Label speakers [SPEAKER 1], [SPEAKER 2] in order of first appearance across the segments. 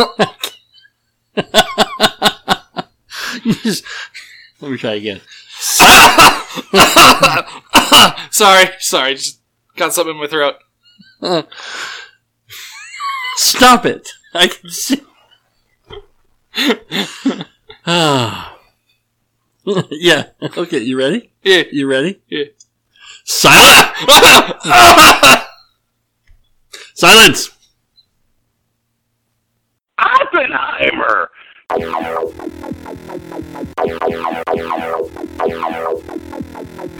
[SPEAKER 1] Just- let me try again.
[SPEAKER 2] sorry, sorry, just got something in my throat.
[SPEAKER 1] Stop it! I can see. Ah. yeah. Okay. You ready?
[SPEAKER 2] Yeah,
[SPEAKER 1] You ready?
[SPEAKER 2] yeah.
[SPEAKER 1] Silence! Silence!
[SPEAKER 3] Oppenheimer.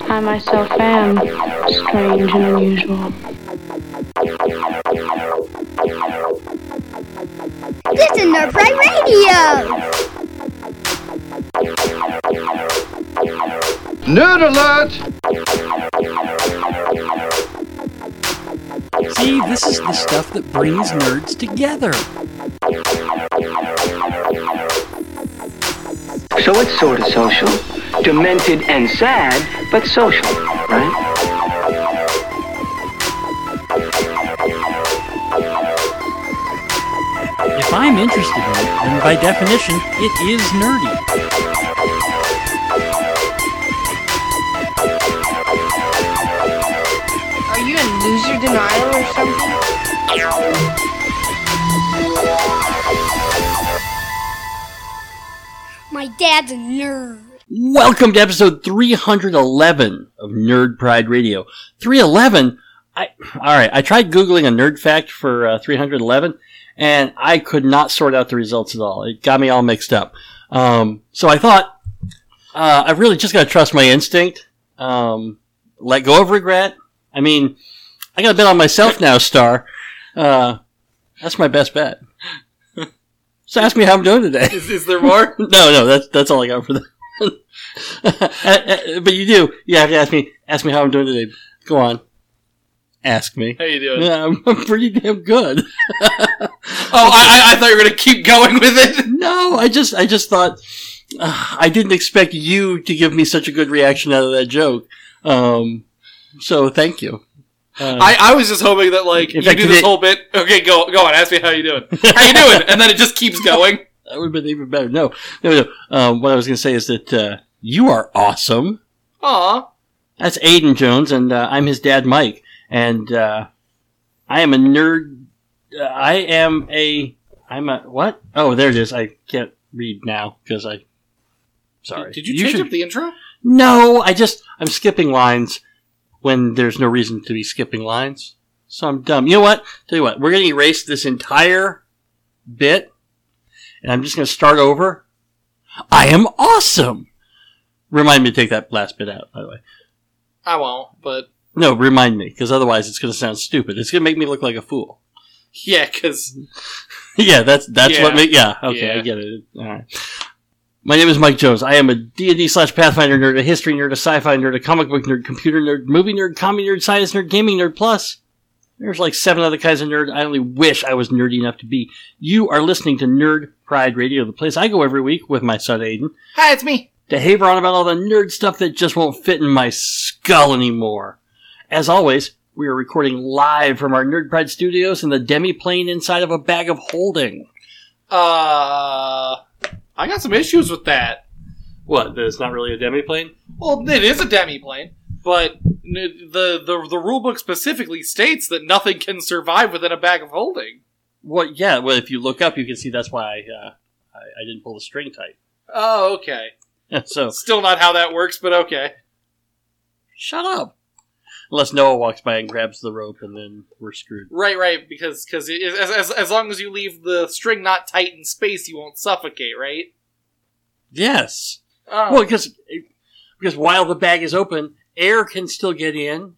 [SPEAKER 4] I myself am strange and unusual.
[SPEAKER 5] This is Nerd Pride Radio!
[SPEAKER 3] Nerd alert.
[SPEAKER 1] See, this is the stuff that brings nerds together.
[SPEAKER 6] So it's sort of social. Demented and sad, but social, right?
[SPEAKER 1] If I'm interested in it, then by definition, it is nerdy.
[SPEAKER 7] Are you in loser denial or something?
[SPEAKER 5] My dad's a nerd.
[SPEAKER 1] Welcome to episode 311 of Nerd Pride Radio. 311? I, alright, I tried Googling a nerd fact for uh, 311, and I could not sort out the results at all. It got me all mixed up. Um, so I thought, uh, I really just gotta trust my instinct, um, let go of regret. I mean, I got a bet on myself now, Star. Uh, that's my best bet. So ask me how I'm doing today.
[SPEAKER 2] Is, is there more?
[SPEAKER 1] No, no, that's that's all I got for that. Uh, uh, but you do. You have to ask me. Ask me how I'm doing today. Go on. Ask me.
[SPEAKER 2] How you doing?
[SPEAKER 1] Yeah, I'm, I'm pretty damn good.
[SPEAKER 2] Oh, I, I, I thought you were gonna keep going with it.
[SPEAKER 1] no, I just I just thought uh, I didn't expect you to give me such a good reaction out of that joke. Um, so thank you. Uh,
[SPEAKER 2] I, I was just hoping that like you do this
[SPEAKER 1] it-
[SPEAKER 2] whole bit. Okay, go go on. Ask me how you doing. How you doing? And then it just keeps going.
[SPEAKER 1] that would have been even better. No, no, no. Um, what I was going to say is that uh, you are awesome.
[SPEAKER 2] Aw.
[SPEAKER 1] That's Aiden Jones, and uh, I'm his dad, Mike. And uh, I am a nerd. Uh, I am a. I'm a what? Oh, there it is. I can't read now because I. Sorry.
[SPEAKER 2] Did you, change
[SPEAKER 1] should-
[SPEAKER 2] up the intro?
[SPEAKER 1] No, I just I'm skipping lines when there's no reason to be skipping lines. So I'm dumb. You know what? Tell you what. We're gonna erase this entire bit, and I'm just gonna start over. I am awesome. Remind me to take that last bit out, by the way.
[SPEAKER 2] I won't. But
[SPEAKER 1] No, remind me, because otherwise it's going to sound stupid. It's going to make me look like a fool.
[SPEAKER 2] yeah, because
[SPEAKER 1] yeah, that's that's
[SPEAKER 2] Yeah.
[SPEAKER 1] what. Make, yeah, okay, I get it. All right. My name is Mike Jones. I am a D&D slash Pathfinder nerd, a history nerd, a sci-fi nerd, a comic book nerd, computer nerd, movie nerd, comedy nerd, science nerd, gaming nerd. Plus, there's like seven other kinds of nerd. I only wish I was nerdy enough to be. You are listening to Nerd Pride Radio, the place I go every week with my son Aiden
[SPEAKER 2] hi, it's me.
[SPEAKER 1] to haver on about all the nerd stuff that just won't fit in my skull anymore. As always, we are recording live from our Nerd Pride studios in the demi-plane inside of a bag of holding.
[SPEAKER 2] Uh, I got some issues with that.
[SPEAKER 1] What? That it's not really a demi-plane?
[SPEAKER 2] Well, it is a demi-plane, but the the the rule book specifically states that nothing can survive within a bag of holding.
[SPEAKER 1] Well, yeah. Well, if you look up, you can see that's why I, uh, I, I didn't pull the string tight.
[SPEAKER 2] Oh, okay.
[SPEAKER 1] so,
[SPEAKER 2] Still not how that works, but okay.
[SPEAKER 1] shut up. Unless Noah walks by and grabs the rope, and then we're screwed.
[SPEAKER 2] Right, right. Because because as, as as long as you leave the string not tight in space, you won't suffocate, right?
[SPEAKER 1] Yes.
[SPEAKER 2] Oh.
[SPEAKER 1] Well, because because while the bag is open, air can still get in.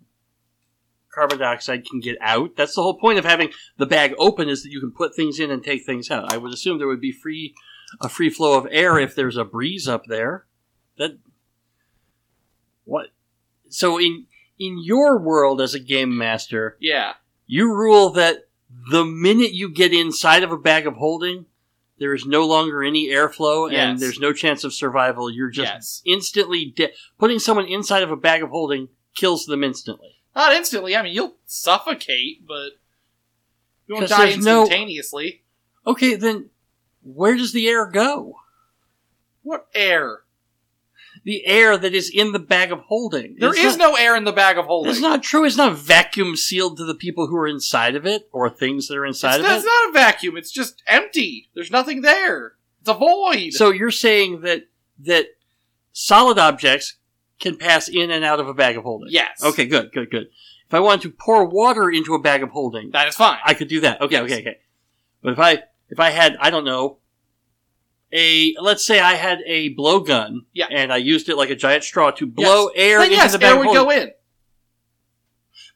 [SPEAKER 1] Carbon dioxide can get out. That's the whole point of having the bag open is that you can put things in and take things out. I would assume there would be free a free flow of air if there's a breeze up there. That what? So in in your world as a game master,
[SPEAKER 2] yeah.
[SPEAKER 1] you rule that the minute you get inside of a bag of holding, there is no longer any airflow and there's no chance of survival. You're just
[SPEAKER 2] Yes.
[SPEAKER 1] instantly dead. Putting someone inside of a bag of holding kills them instantly.
[SPEAKER 2] Not instantly. I mean, you'll suffocate, but you won't die
[SPEAKER 1] there's no-
[SPEAKER 2] instantaneously.
[SPEAKER 1] Okay, then where does the air go?
[SPEAKER 2] What air?
[SPEAKER 1] The air that is in the bag of holding.
[SPEAKER 2] There
[SPEAKER 1] It's
[SPEAKER 2] is
[SPEAKER 1] not-
[SPEAKER 2] no air in the bag of holding.
[SPEAKER 1] It's not true. It's not vacuum sealed to the people who are inside of it or things that are
[SPEAKER 2] It's,
[SPEAKER 1] inside of
[SPEAKER 2] it's
[SPEAKER 1] it.
[SPEAKER 2] not a vacuum. It's just empty. There's nothing there. It's a void.
[SPEAKER 1] So you're saying that that solid objects can pass in and out of a bag of holding?
[SPEAKER 2] yes.
[SPEAKER 1] Okay, good, good, good. If I wanted to pour water into a bag of holding,
[SPEAKER 2] That is fine.
[SPEAKER 1] I could do that. Okay,
[SPEAKER 2] Yes.
[SPEAKER 1] okay, okay. But if I if I had I don't know a let's say I had a blowgun,
[SPEAKER 2] Yeah.
[SPEAKER 1] and I used it like a giant straw to blow air
[SPEAKER 2] then
[SPEAKER 1] into
[SPEAKER 2] yes,
[SPEAKER 1] the bag
[SPEAKER 2] air would
[SPEAKER 1] holding.
[SPEAKER 2] go in.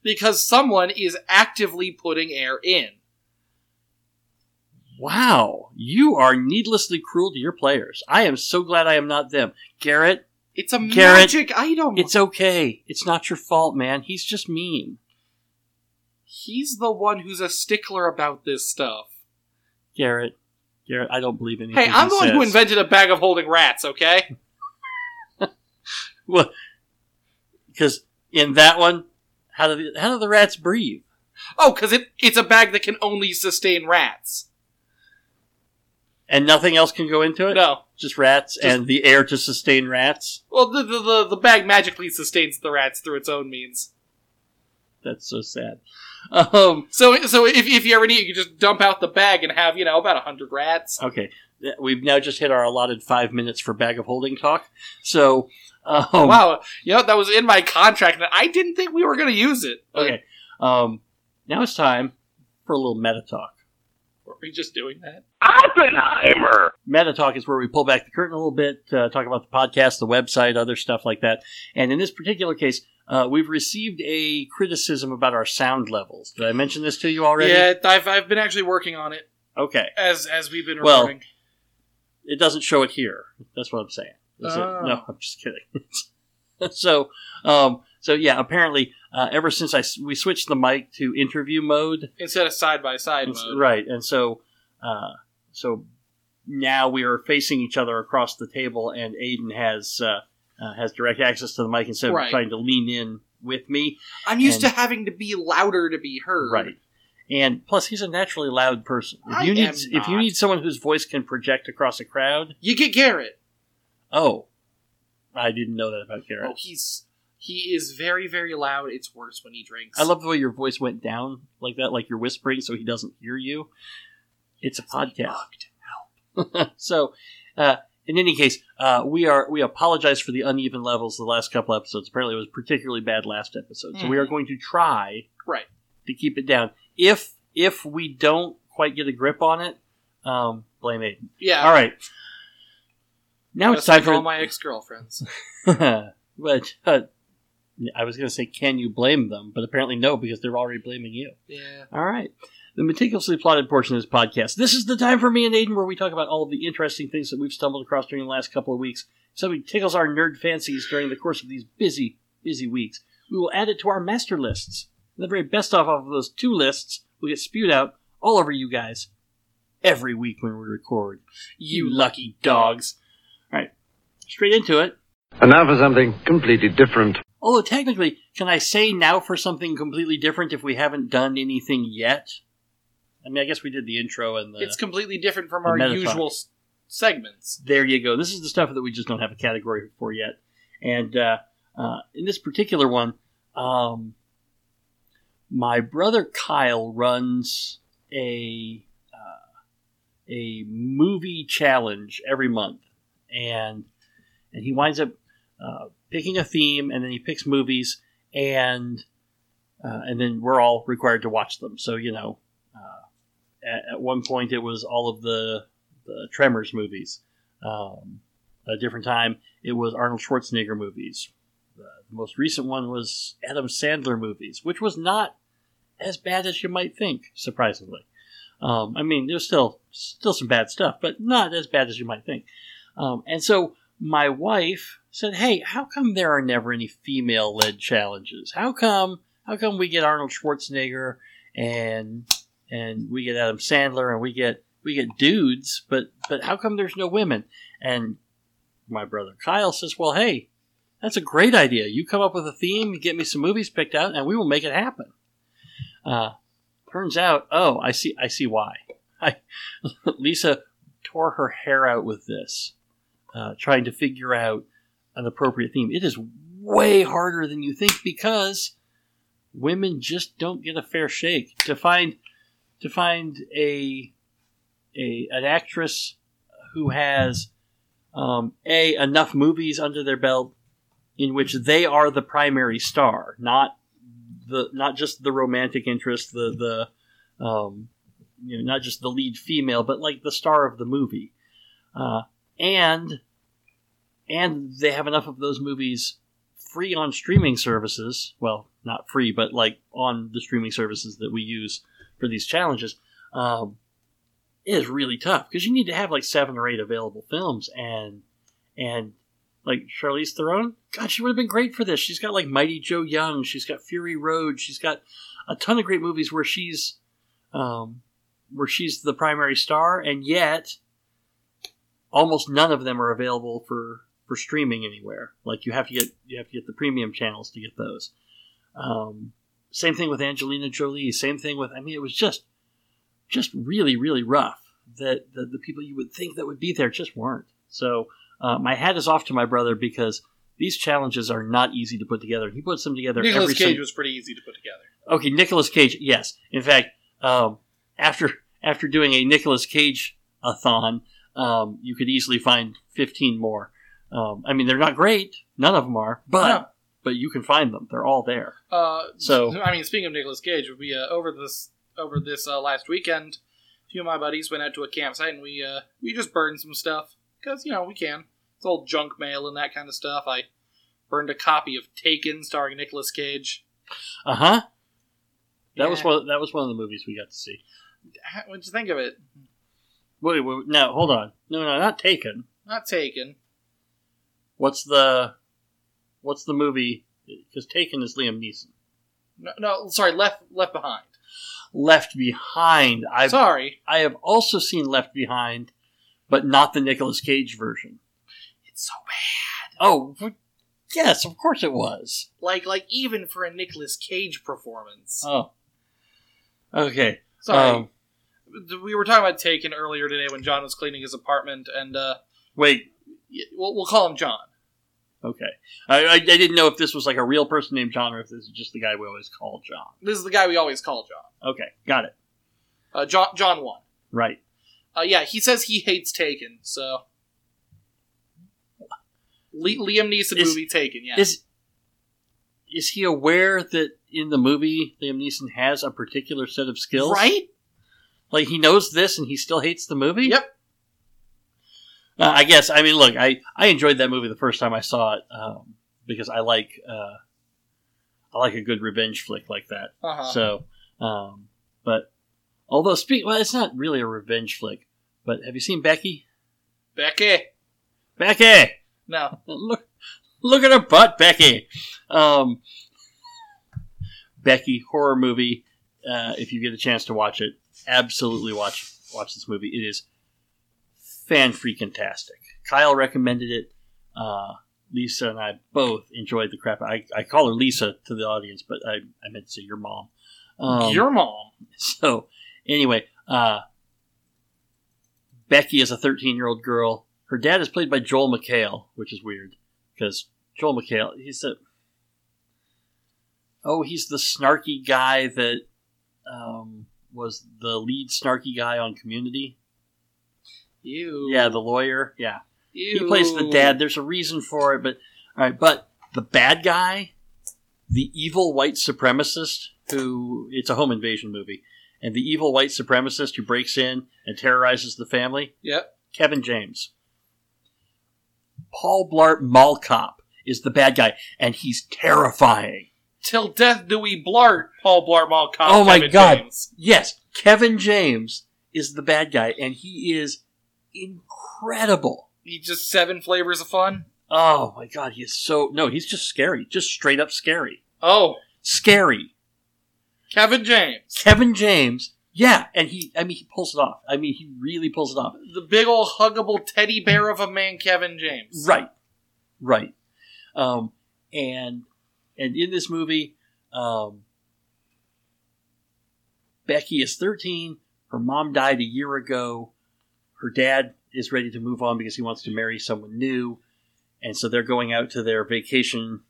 [SPEAKER 2] Because someone is actively putting air in.
[SPEAKER 1] Wow, you are needlessly cruel to your players. I am so glad I am not them. Garrett,
[SPEAKER 2] It's a
[SPEAKER 1] Garrett,
[SPEAKER 2] magic item.
[SPEAKER 1] it's okay. It's not your fault, man. He's just mean.
[SPEAKER 2] He's the one who's a stickler about this stuff.
[SPEAKER 1] Garrett, Garrett, I don't believe in anything.
[SPEAKER 2] Hey, I'm
[SPEAKER 1] he
[SPEAKER 2] the one who invented a bag of holding rats, okay?
[SPEAKER 1] Well, because in that one, how do the, how do the rats breathe?
[SPEAKER 2] Oh, because it, it's a bag that can only sustain rats.
[SPEAKER 1] And nothing else can go into it.
[SPEAKER 2] No.
[SPEAKER 1] just rats
[SPEAKER 2] Just-
[SPEAKER 1] and the air to sustain rats.
[SPEAKER 2] Well, the, the, the, the bag magically sustains the rats through its own means.
[SPEAKER 1] That's so sad. Um,
[SPEAKER 2] So, so if, if you ever need, you can just dump out the bag and have, you know, about a hundred rats.
[SPEAKER 1] okay, we've now just hit our allotted five minutes for bag of holding talk. So, um,
[SPEAKER 2] Wow, you know, that was in my contract, and I didn't think we were going to use it. But
[SPEAKER 1] Okay, um, now it's time for a little meta talk.
[SPEAKER 2] Were we just doing that?
[SPEAKER 3] Oppenheimer!
[SPEAKER 1] Meta Talk is where we pull back the curtain a little bit, uh, talk about the podcast, the website, other stuff like that. And in this particular case, uh, we've received a criticism about our sound levels. Did I mention this to you already?
[SPEAKER 2] Yeah, I've, I've been actually working on it
[SPEAKER 1] Okay.
[SPEAKER 2] as as we've been
[SPEAKER 1] Well,
[SPEAKER 2] recording.
[SPEAKER 1] It doesn't show it here. That's what I'm saying.
[SPEAKER 2] Oh.
[SPEAKER 1] No, I'm just kidding. so, um, so yeah, apparently, uh, ever since I we switched the mic to interview mode,
[SPEAKER 2] Instead of side by side mode.
[SPEAKER 1] Right, and so uh, so now we are facing each other across the table, and Aiden has uh, uh, has direct access to the mic instead of
[SPEAKER 2] Right.
[SPEAKER 1] trying to lean in with me.
[SPEAKER 2] I'm used
[SPEAKER 1] And-
[SPEAKER 2] to having to be louder to be heard.
[SPEAKER 1] Right, and plus he's a naturally loud person. If
[SPEAKER 2] I
[SPEAKER 1] you need if you need someone whose voice can project across a crowd,
[SPEAKER 2] You get Garrett.
[SPEAKER 1] oh, I didn't know that about
[SPEAKER 2] Oh,
[SPEAKER 1] Garrett.
[SPEAKER 2] he's he is very very loud. It's worse when he drinks.
[SPEAKER 1] I love the way your voice went down like that, like you're whispering so he doesn't hear you. It's a podcast. so, uh, in any case, uh, we are we apologize for the uneven levels the last couple episodes. Apparently, it was particularly bad last episode. So we are going to try
[SPEAKER 2] Right.
[SPEAKER 1] to keep it down. If if we don't quite get a grip on it, um, blame Aiden.
[SPEAKER 2] Yeah.
[SPEAKER 1] All right. Now it's time for
[SPEAKER 2] all my ex girlfriends.
[SPEAKER 1] but uh, I was going to say, can you blame them? But apparently, no, because they're already blaming you.
[SPEAKER 2] yeah.
[SPEAKER 1] All right. The meticulously plotted portion of this podcast. This is the time for me and Aiden where we talk about all of the interesting things that we've stumbled across during the last couple of weeks. Something tickles our nerd fancies during the course of these busy, busy weeks. We will add it to our master lists. And the very best off of those two lists will get spewed out all over you guys every week when we record. You lucky dogs. All right. Straight into it.
[SPEAKER 8] And now for something completely different.
[SPEAKER 1] Although technically, can I say now for something completely different if we haven't done anything yet? I mean, I guess we did the intro and the.
[SPEAKER 2] It's completely different from our
[SPEAKER 1] meta
[SPEAKER 2] usual s- segments.
[SPEAKER 1] there you go. This is the stuff that we just don't have a category for yet. And uh, uh, in this particular one, um, my brother Kyle runs a uh, a movie challenge every month, and and he winds up uh, picking a theme, and then he picks movies, and uh, and then we're all required to watch them. So you know, at, at one point it was all of the the Tremors movies. Um, a different time, it was Arnold Schwarzenegger movies. The most recent one was Adam Sandler movies, which was not as bad as you might think, surprisingly. Um, I mean, there's still still some bad stuff, but not as bad as you might think. Um, and so my wife said, "Hey, how come there are never any female-led challenges? How come? How come we get Arnold Schwarzenegger and and we get Adam Sandler and we get we get dudes, but but how come there's no women?" And my brother Kyle says, "Well, hey, that's a great idea. You come up with a theme, get me some movies picked out, and we will make it happen." Uh, turns out, oh, I see, I see why. I, Lisa tore her hair out with this, uh, trying to figure out an appropriate theme. It is way harder than you think because women just don't get a fair shake. To find to find a a an actress who has um, a enough movies under their belt in which they are the primary star, not the not just the romantic interest, the the um, you know not just the lead female, but like the star of the movie, uh, and and they have enough of those movies free on streaming services. Well, not free, but like on the streaming services that we use for these challenges. Um, is really tough because you need to have like seven or eight available films, and and like Charlize Theron, God, she would have been great for this. She's got like Mighty Joe Young, she's got Fury Road, she's got a ton of great movies where she's um, where she's the primary star, and yet almost none of them are available for for streaming anywhere. Like you have to get you have to get the premium channels to get those. Um, same thing with Angelina Jolie. Same thing with I mean, it was just just really really rough. That the, the people you would think that would be there just weren't. So uh, my hat is off to my brother because these challenges are not easy to put together. He puts them together.
[SPEAKER 2] Nicholas
[SPEAKER 1] every
[SPEAKER 2] Cage was pretty easy to put together.
[SPEAKER 1] Okay, Nicolas Cage. Yes, in fact, um, after after doing a Nicolas Cage a thon, um, you could easily find fifteen more. Um, I mean, they're not great. None of them are, but. But you can find them. They're all there.
[SPEAKER 2] Uh,
[SPEAKER 1] So-
[SPEAKER 2] I mean, speaking of Nicolas Cage, we uh, over this over this uh, last weekend, a few of my buddies went out to a campsite and we uh, we just burned some stuff because you know we can. It's old junk mail and that kind of stuff. I burned a copy of Taken, starring Nicolas Cage.
[SPEAKER 1] Uh huh. That was one. That was one of the movies we got to see.
[SPEAKER 2] What'd you think of it?
[SPEAKER 1] Wait, wait, no, hold on. No, no, not Taken.
[SPEAKER 2] Not Taken.
[SPEAKER 1] What's the What's the movie? Because Taken is Liam Neeson.
[SPEAKER 2] No, no, sorry, Left Left Behind.
[SPEAKER 1] Left Behind. I've
[SPEAKER 2] Sorry,
[SPEAKER 1] I have also seen Left Behind, but not the Nicolas Cage version.
[SPEAKER 2] it's so bad.
[SPEAKER 1] Oh, yes, of course it was.
[SPEAKER 2] Like like even for a Nicolas Cage performance.
[SPEAKER 1] Oh, okay.
[SPEAKER 2] Sorry.
[SPEAKER 1] Um,
[SPEAKER 2] we were talking about Taken earlier today when John was cleaning his apartment, and uh,
[SPEAKER 1] wait.
[SPEAKER 2] we'll, we'll call him John.
[SPEAKER 1] Okay, I, I I didn't know if this was like a real person named John or if this is just the guy we always call John.
[SPEAKER 2] This is the guy we always call John.
[SPEAKER 1] Okay, got it.
[SPEAKER 2] Uh, John John one.
[SPEAKER 1] Right.
[SPEAKER 2] Uh, yeah, he says he hates Taken. So Le- Liam Neeson
[SPEAKER 1] Is-
[SPEAKER 2] movie Taken. Yeah.
[SPEAKER 1] Is is he aware that in the movie Liam Neeson has a particular set of skills?
[SPEAKER 2] right?
[SPEAKER 1] Like he knows this and he still hates the movie.
[SPEAKER 2] Yep.
[SPEAKER 1] Uh, I guess. I mean, look, I I enjoyed that movie the first time I saw it um, because I like uh, I like a good revenge flick like that.
[SPEAKER 2] Uh-huh.
[SPEAKER 1] So, um, but although speak, well, it's not really a revenge flick. But have you seen Becky?
[SPEAKER 2] Becky.
[SPEAKER 1] Becky,
[SPEAKER 2] No.
[SPEAKER 1] look, look at her butt, Becky. Um, Becky horror movie. Uh, if you get a chance to watch it, absolutely watch watch this movie. It is fan freaking tastic. Kyle recommended it. Uh, Lisa and I both enjoyed the crap. I, I call her Lisa to the audience, but I, I meant to say your mom. Um,
[SPEAKER 2] Your mom.
[SPEAKER 1] so anyway, uh, Becky is a 13 year old girl. Her dad is played by Joel McHale, which is weird because Joel McHale, he's a oh, he's the snarky guy that um, was the lead snarky guy on Community.
[SPEAKER 2] You.
[SPEAKER 1] Yeah, the lawyer. Yeah,
[SPEAKER 2] Ew.
[SPEAKER 1] he plays the dad. There's a reason for it, but all right. But the bad guy, the evil white supremacist, who it's a home invasion movie, and the evil white supremacist who breaks in and terrorizes the family,
[SPEAKER 2] Yep.
[SPEAKER 1] Kevin James. Paul Blart Mall Cop is the bad guy, and he's terrifying.
[SPEAKER 2] Till death do we blart, Paul Blart Mall Cop.
[SPEAKER 1] Oh my
[SPEAKER 2] Kevin
[SPEAKER 1] God.
[SPEAKER 2] James.
[SPEAKER 1] Yes, Kevin James is the bad guy, and he is incredible.
[SPEAKER 2] He just seven flavors of fun.
[SPEAKER 1] Oh my god, he is so no, he's just scary, just straight up scary,
[SPEAKER 2] Oh,
[SPEAKER 1] scary.
[SPEAKER 2] Kevin James.
[SPEAKER 1] Kevin James, yeah, and he, I mean, he pulls it off. I mean, he really pulls it off.
[SPEAKER 2] The big old huggable teddy bear of a man, Kevin James.
[SPEAKER 1] Right, right. Um, and and in this movie, um, Becky is thirteen. Her mom died a year ago. Her dad is ready to move on because he wants to marry someone new, and so they're going out to their vacation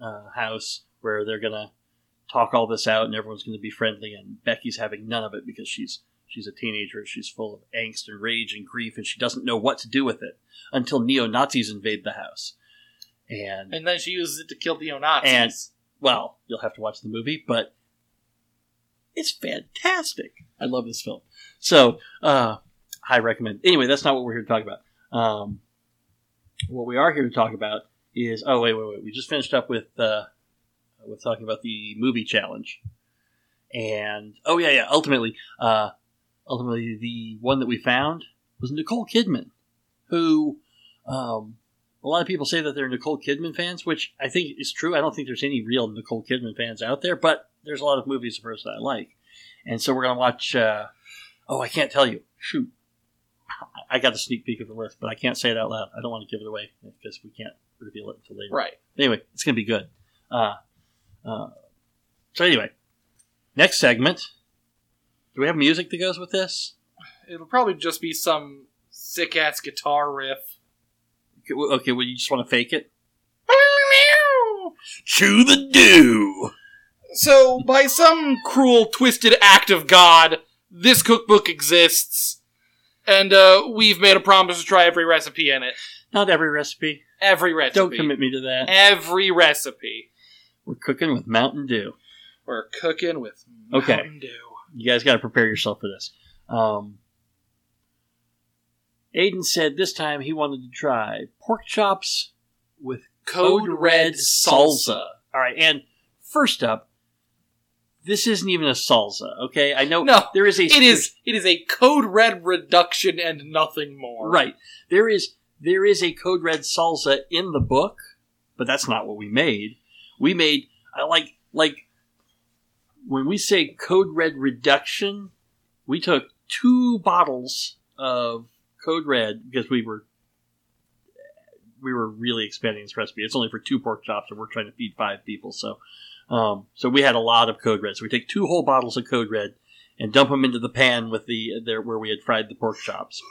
[SPEAKER 1] uh, house where they're gonna talk all this out, and everyone's gonna be friendly. And Becky's having none of it because she's she's a teenager. She's full of angst and rage and grief, and she doesn't know what to do with it until neo Nazis invade the house. And
[SPEAKER 2] And then she uses it to kill the neo Nazis.
[SPEAKER 1] And- well, you'll have to watch the movie, but it's fantastic. I love this film. So, uh, I recommend. Anyway, that's not what we're here to talk about. Um, what we are here to talk about is oh wait wait wait we just finished up with uh, with talking about the movie challenge, and oh yeah yeah ultimately uh, ultimately the one that we found was Nicole Kidman, who um, a lot of people say that they're Nicole Kidman fans, which I think is true. I don't think there's any real Nicole Kidman fans out there, but there's a lot of movies of hers that I like. And so we're to watch. Uh, oh, I can't tell you. Shoot. I got a sneak peek of the list, but I can't say it out loud. I don't want to give it away because we can't reveal it until later.
[SPEAKER 2] right.
[SPEAKER 1] Anyway, it's going to be good. Uh, uh, so, anyway, next segment. Do we have music that goes with this?
[SPEAKER 2] It'll probably just be some sick ass guitar riff.
[SPEAKER 1] Okay, well, okay, well, you just want to fake it? Chew the dew!
[SPEAKER 2] So, by some cruel, twisted act of God, this cookbook exists, and uh, we've made a promise to try every recipe in it.
[SPEAKER 1] Not every recipe.
[SPEAKER 2] Every recipe.
[SPEAKER 1] Don't commit me to that.
[SPEAKER 2] Every recipe.
[SPEAKER 1] We're cooking with Mountain Dew.
[SPEAKER 2] We're cooking with
[SPEAKER 1] Okay.
[SPEAKER 2] Mountain Dew.
[SPEAKER 1] You guys got to prepare yourself for this. Um, Aiden said this time he wanted to try pork chops with
[SPEAKER 2] Code Red salsa.
[SPEAKER 1] All right, and first up, this isn't even a salsa. Okay, I know
[SPEAKER 2] No,
[SPEAKER 1] there is a
[SPEAKER 2] It is. It is a Code Red reduction and nothing more.
[SPEAKER 1] right. There is there is a code red salsa in the book, but that's not what we made. We made I like like when we say code red reduction, we took two bottles of code red because we were we were really expanding this recipe. It's only for two pork chops, and we're trying to feed five people. So, um, so we had a lot of code red. So we take two whole bottles of code red and dump them into the pan with the there where we had fried the pork chops.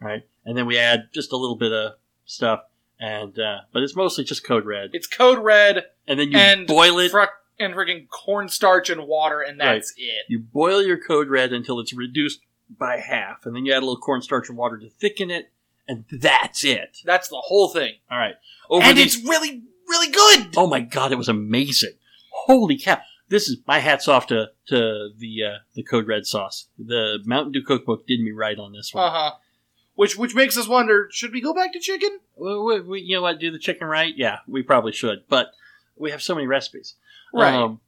[SPEAKER 1] Right, and then we add just a little bit of stuff, and uh, but it's mostly just code red.
[SPEAKER 2] It's Code Red
[SPEAKER 1] And then you
[SPEAKER 2] and
[SPEAKER 1] boil it.
[SPEAKER 2] fr- and freaking cornstarch and water, and that's it.
[SPEAKER 1] You boil your code red until it's reduced by half, and then you add a little cornstarch and water to thicken it, and that's it.
[SPEAKER 2] That's the whole thing.
[SPEAKER 1] All right, over
[SPEAKER 2] and it's really, really good.
[SPEAKER 1] Oh my god, it was amazing! Holy cow! This is my hats off to to the uh, the Code Red sauce. The Mountain Dew cookbook did me right on this one.
[SPEAKER 2] Uh huh. Which which makes us wonder: should we go back to chicken?
[SPEAKER 1] Well, we, we, you know what? Do the chicken right? Yeah, we probably should, but we have so many recipes.
[SPEAKER 2] Right.
[SPEAKER 1] Um,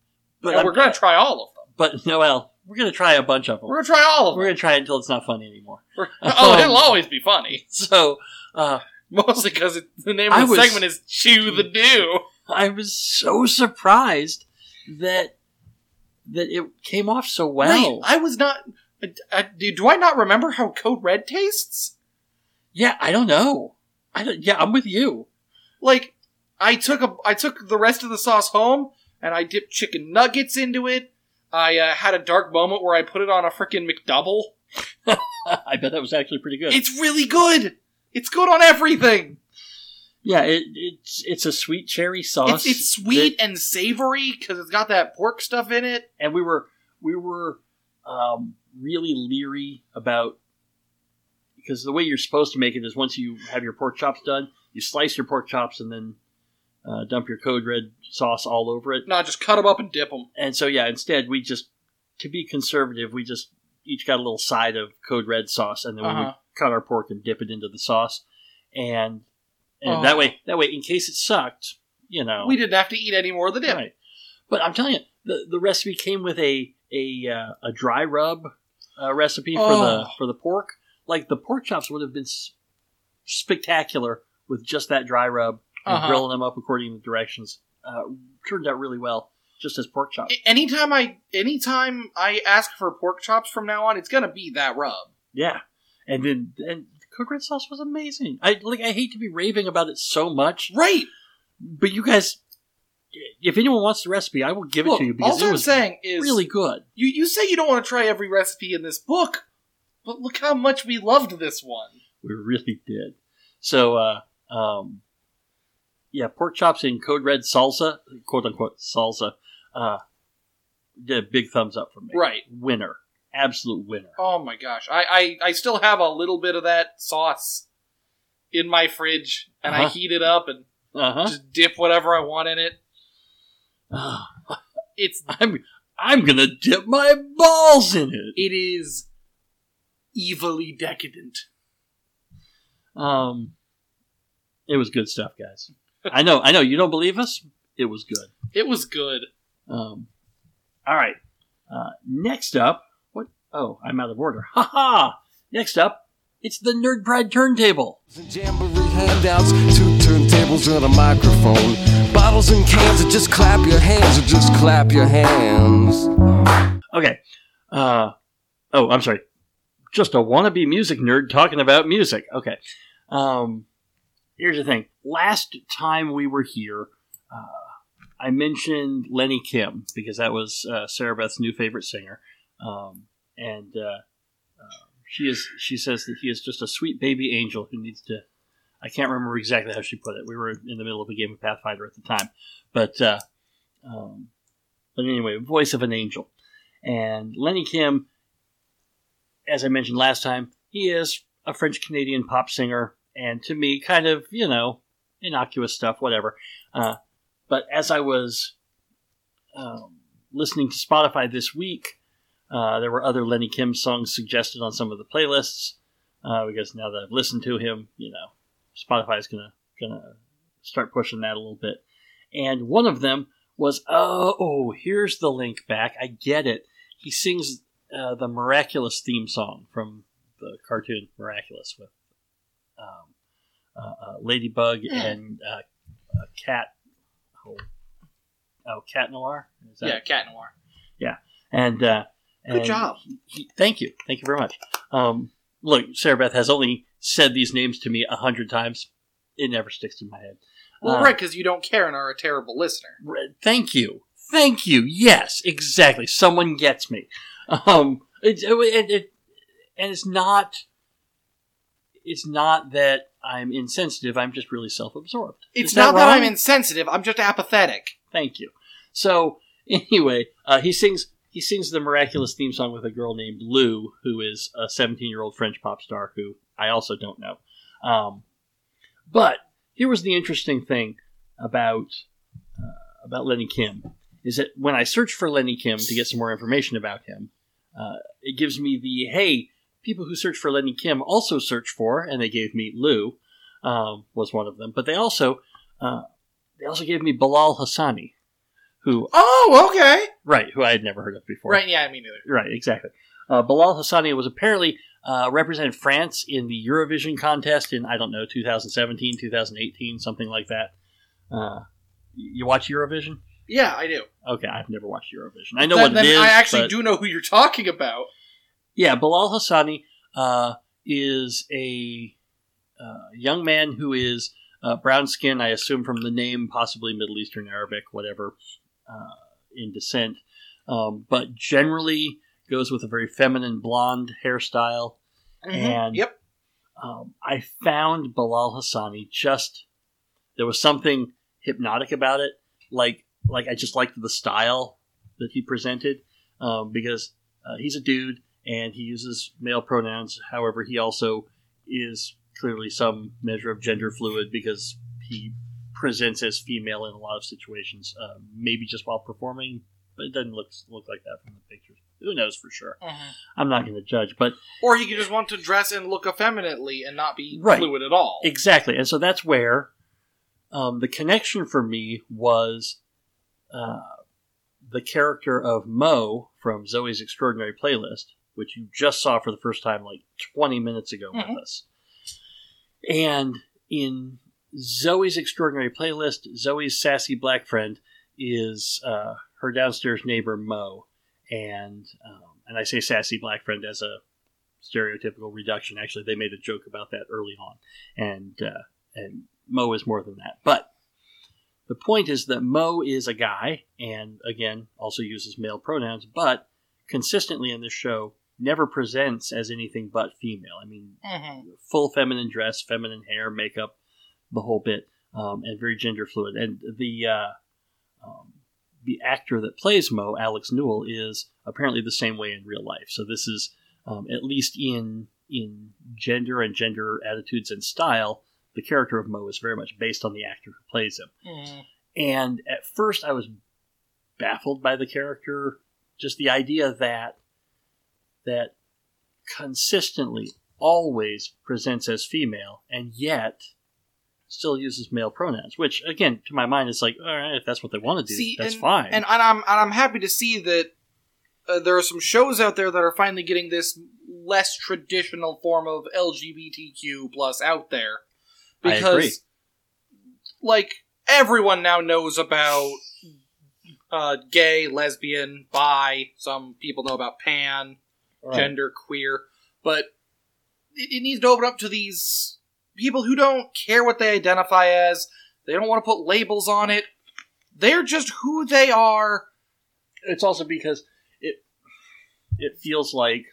[SPEAKER 1] but I'm-
[SPEAKER 2] we're gonna try all of them.
[SPEAKER 1] But Noel, we're gonna try a bunch of them.
[SPEAKER 2] We're gonna try all of them.
[SPEAKER 1] We're gonna try it until it's not funny anymore.
[SPEAKER 2] Oh,
[SPEAKER 1] Um,
[SPEAKER 2] it'll always be funny.
[SPEAKER 1] So, uh,
[SPEAKER 2] Mostly because the name of
[SPEAKER 1] I
[SPEAKER 2] the
[SPEAKER 1] was-
[SPEAKER 2] segment is "Chew the Dew."
[SPEAKER 1] I was so surprised that that it came off so well.
[SPEAKER 2] I was not. I, I, do do I not remember how Code Red tastes?
[SPEAKER 1] yeah, I don't know. I don't, yeah, I'm with you.
[SPEAKER 2] Like, I took a I took the rest of the sauce home and I dipped chicken nuggets into it. I uh, had a dark moment where I put it on a freaking McDouble.
[SPEAKER 1] I bet that was actually pretty good.
[SPEAKER 2] It's really good. It's good on everything.
[SPEAKER 1] yeah, it, it's it's a sweet cherry sauce.
[SPEAKER 2] It's, it's sweet
[SPEAKER 1] that-
[SPEAKER 2] and savory because it's got that pork stuff in it.
[SPEAKER 1] and we were we were um, really leery about because the way you're supposed to make it is once you have your pork chops done, you slice your pork chops and then uh, dump your code red sauce all over it.
[SPEAKER 2] No, just cut them up and dip them.
[SPEAKER 1] And so yeah, instead we just to be conservative, we just each got a little side of code red sauce, and then we
[SPEAKER 2] Uh-huh.
[SPEAKER 1] Cut our pork and dip it into the sauce, and and
[SPEAKER 2] Oh.
[SPEAKER 1] that way that way in case it sucked, you know,
[SPEAKER 2] We didn't have to eat any more of the dip.
[SPEAKER 1] Right. But I'm telling you, the, the recipe came with a a uh, a dry rub uh, recipe for the
[SPEAKER 2] Oh.
[SPEAKER 1] for the pork. Like the pork chops would have been s- spectacular with just that dry rub and
[SPEAKER 2] Uh-huh.
[SPEAKER 1] grilling them up according to the directions. Uh, turned out really well, just as pork chops.
[SPEAKER 2] Anytime I anytime I ask for pork chops from now on, it's gonna be that rub.
[SPEAKER 1] yeah, and then and the code red sauce was amazing. I like. I hate to be raving about it so much,
[SPEAKER 2] Right.
[SPEAKER 1] but you guys. If anyone wants the recipe, I will give it
[SPEAKER 2] Look,
[SPEAKER 1] to you because
[SPEAKER 2] all
[SPEAKER 1] it
[SPEAKER 2] I'm
[SPEAKER 1] was
[SPEAKER 2] saying is
[SPEAKER 1] really good.
[SPEAKER 2] You you say you don't want to try every recipe in this book, but look how much we loved this one.
[SPEAKER 1] We really did. So, uh, um, yeah, pork chops in code red salsa, quote unquote salsa, uh, did a big thumbs up for me.
[SPEAKER 2] Right.
[SPEAKER 1] Winner. Absolute winner.
[SPEAKER 2] Oh my gosh. I, I, I still have a little bit of that sauce in my fridge, and I
[SPEAKER 1] Uh-huh.
[SPEAKER 2] heat it up and
[SPEAKER 1] Uh huh.
[SPEAKER 2] just dip whatever I want in it. It's
[SPEAKER 1] I'm, I'm gonna dip my balls in it.
[SPEAKER 2] it is evilly decadent.
[SPEAKER 1] Um, it was good stuff, guys. I know, I know. You don't believe us? It was good.
[SPEAKER 2] It was good.
[SPEAKER 1] Um, all right. Uh, next up? Oh, I'm out of order. Ha ha! Next up, it's the Nerd Pride turntable.
[SPEAKER 9] Jamboree handouts, two turntables and a microphone. Bottles and cans, or just clap your hands, or just clap your hands.
[SPEAKER 1] Okay. Uh, oh, I'm sorry. Just a wannabe music nerd talking about music. Okay. Um, here's the thing. Last time we were here, uh, I mentioned Lenny Kim because that was uh, Sarah Beth's new favorite singer, um, and uh, uh, she is. She says that he is just a sweet baby angel who needs to. I can't remember exactly how she put it. We were in the middle of a game of Pathfinder at the time, but uh, um, but anyway, voice of an angel. And Lenny Kim, as I mentioned last time, he is a French Canadian pop singer, and to me, kind of, you know, innocuous stuff, whatever. Uh, but as I was um, listening to Spotify this week, uh, there were other Lenny Kim songs suggested on some of the playlists. Uh, because now that I've listened to him, you know, Spotify is gonna gonna start pushing that a little bit. And one of them was oh, oh here's the link back. I get it. He sings uh, the Miraculous theme song from the cartoon Miraculous with um, uh, uh, Ladybug and uh, uh, Cat. Oh, oh, Cat Noir. Is that-
[SPEAKER 2] Yeah, Cat Noir.
[SPEAKER 1] Yeah, and uh,
[SPEAKER 2] Good
[SPEAKER 1] and
[SPEAKER 2] job.
[SPEAKER 1] he- he- thank you, thank you very much. Um, look, Sarah Beth has only said these names to me a hundred times. It never sticks in my head.
[SPEAKER 2] Well,
[SPEAKER 1] Uh,
[SPEAKER 2] right, because you don't care and are a terrible listener.
[SPEAKER 1] Thank you. Thank you. Yes, exactly. Someone gets me. Um, it, it, it, and it's not. It's not that I'm insensitive. I'm just really self-absorbed.
[SPEAKER 2] It's not that? I'm insensitive. I'm just apathetic.
[SPEAKER 1] Thank you. So anyway, uh, he sings he sings the miraculous theme song with a girl named Lou, who is a 17 year old French pop star who I also don't know. Um, but here was the interesting thing about uh, about Lenny Kim is that when I searched for Lenny Kim to get some more information about him, uh, it gives me the hey people who search for Lenny Kim also search for, and they gave me Lou um, was one of them, but they also uh, they also gave me Bilal Hassani, who
[SPEAKER 2] Oh, okay.
[SPEAKER 1] right who I had never heard of before.
[SPEAKER 2] Right, yeah, me neither.
[SPEAKER 1] Right, exactly. Uh, Bilal Hassani was apparently uh, represented France in the Eurovision contest in I don't know 2017, 2018, something like that. Uh, you watch Eurovision?
[SPEAKER 2] Yeah, I do.
[SPEAKER 1] Okay, I've never watched Eurovision. I know
[SPEAKER 2] Then-
[SPEAKER 1] what
[SPEAKER 2] then
[SPEAKER 1] it is.
[SPEAKER 2] I actually
[SPEAKER 1] but-
[SPEAKER 2] do know who you're talking about.
[SPEAKER 1] Yeah, Bilal Hassani uh, is a uh, young man who is uh, brown skin, I assume from the name, possibly Middle Eastern Arabic, whatever, uh, in descent, um, but generally goes with a very feminine blonde hairstyle. And
[SPEAKER 2] Yep.
[SPEAKER 1] um, I found Bilal Hassani just there was something hypnotic about it. Like like I just liked the style that he presented um, because uh, he's a dude and he uses male pronouns. However, he also is clearly some measure of gender fluid because he presents as female in a lot of situations. Uh, maybe just while performing, but it doesn't look look like that from the pictures. Who knows for sure? I'm not going to judge, but
[SPEAKER 2] Or he could just want to dress and look effeminately and not be
[SPEAKER 1] Right.
[SPEAKER 2] fluid at all.
[SPEAKER 1] Exactly, and so that's where um, the connection for me was uh, the character of Mo from Zoey's Extraordinary Playlist, which you just saw for the first time like 20 minutes ago
[SPEAKER 2] Mhm.
[SPEAKER 1] with us. And in Zoey's Extraordinary Playlist, Zoey's sassy black friend is uh, her downstairs neighbor Mo, and um, and I say sassy black friend as a stereotypical reduction. Actually, they made a joke about that early on, and uh, and Mo is more than that. But the point is that Mo is a guy, and again, also uses male pronouns. But consistently in this show, never presents as anything but female. I mean,
[SPEAKER 2] Mhm.
[SPEAKER 1] full feminine dress, feminine hair, makeup, the whole bit, um, and very gender fluid. And the uh, um, the actor that plays Mo, Alex Newell, is apparently the same way in real life. So this is um, at least in in gender and gender attitudes and style. The character of Mo is very much based on the actor who plays him.
[SPEAKER 2] Mhm.
[SPEAKER 1] And at first, I was baffled by the character. Just the idea that that consistently always presents as female, and yet still uses male pronouns. Which, again, to my mind, is like, all right, if that's what they want to do,
[SPEAKER 2] See,
[SPEAKER 1] that's
[SPEAKER 2] and,
[SPEAKER 1] fine.
[SPEAKER 2] And, and I'm and I'm happy to see that uh, there are some shows out there that are finally getting this less traditional form of LGBTQ plus out there because, like, everyone now knows about uh, gay, lesbian, bi. Some people know about pan,
[SPEAKER 1] Right.
[SPEAKER 2] gender queer, but it, it needs to open up to these people who don't care what they identify as. They don't want to put labels on it. They're just who they are.
[SPEAKER 1] it's also because it it feels like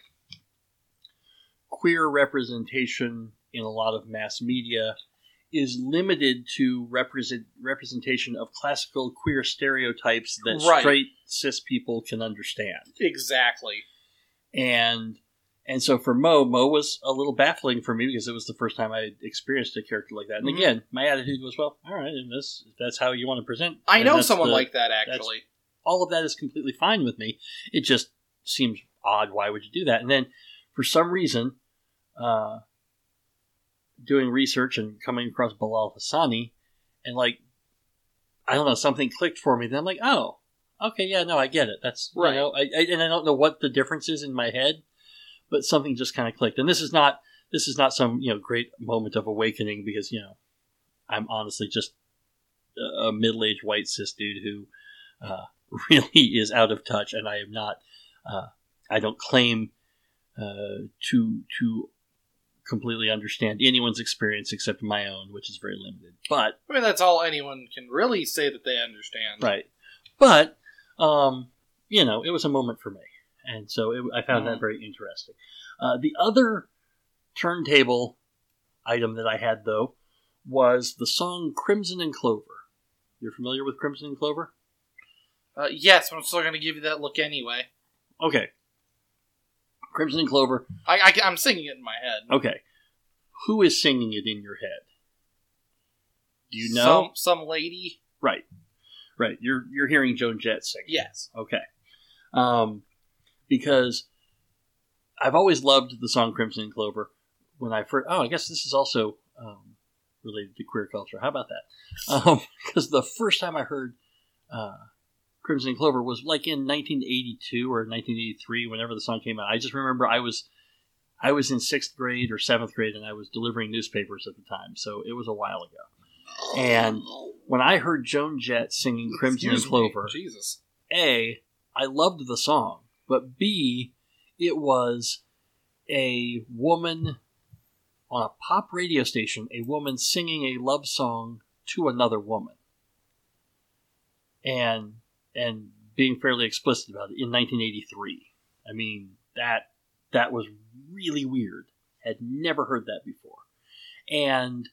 [SPEAKER 1] queer representation in a lot of mass media is limited to represent representation of classical queer stereotypes that
[SPEAKER 2] Right.
[SPEAKER 1] straight cis people can understand.
[SPEAKER 2] Exactly.
[SPEAKER 1] And and so for Mo, Mo was a little baffling for me because it was the first time I experienced a character like that. And
[SPEAKER 2] Mhm.
[SPEAKER 1] again, my attitude was, well, all right, and this if that's how you want to present.
[SPEAKER 2] I know someone
[SPEAKER 1] the-
[SPEAKER 2] like that actually.
[SPEAKER 1] all of that is completely fine with me. It just seems odd. Why would you do that? And then for some reason, uh, doing research and coming across Bilal Hassani, and like, I don't know, something clicked for me. Then I'm like, oh, okay, yeah, no, I get it. That's
[SPEAKER 2] Right.
[SPEAKER 1] You know, I, I, and I don't know what the difference is in my head, but something just kind of clicked. And this is not this is not some you know great moment of awakening because you know I'm honestly just a a middle-aged white cis dude who uh, really is out of touch, and I am not. Uh, I don't claim uh, to to completely understand anyone's experience except my own, which is very limited. But
[SPEAKER 2] I mean, that's all anyone can really say that they understand.
[SPEAKER 1] right, but um, you know, it was a moment for me, and so it, I found that very interesting. Uh, the other turntable item that I had though was the song "Crimson and Clover." You're familiar with Crimson and Clover?
[SPEAKER 2] Uh, yes, I'm still going to give you that look anyway.
[SPEAKER 1] Okay. Crimson and Clover.
[SPEAKER 2] I, I, am singing it in my head.
[SPEAKER 1] Okay. Who is singing it in your head? Do you know?
[SPEAKER 2] Some, some lady.
[SPEAKER 1] Right. Right. You're you're hearing Joan Jett sing.
[SPEAKER 2] Yes.
[SPEAKER 1] Okay. Um, because I've always loved the song Crimson and Clover. When I first, oh, I guess this is also um, related to queer culture. How about that? Because the first time I heard uh, Crimson and Clover was like in 1982 or 1983, whenever the song came out. I just remember I was I was in sixth grade or seventh grade, and I was delivering newspapers at the time, so it was a while ago. And when I heard Joan Jett singing Crimson
[SPEAKER 2] Excuse
[SPEAKER 1] and
[SPEAKER 2] me.
[SPEAKER 1] Clover,
[SPEAKER 2] Jesus.
[SPEAKER 1] a, I loved the song, but B, it was a woman on a pop radio station, a woman singing a love song to another woman. And and being fairly explicit about it in 1983. I mean, that that was really weird. Had never heard that before. And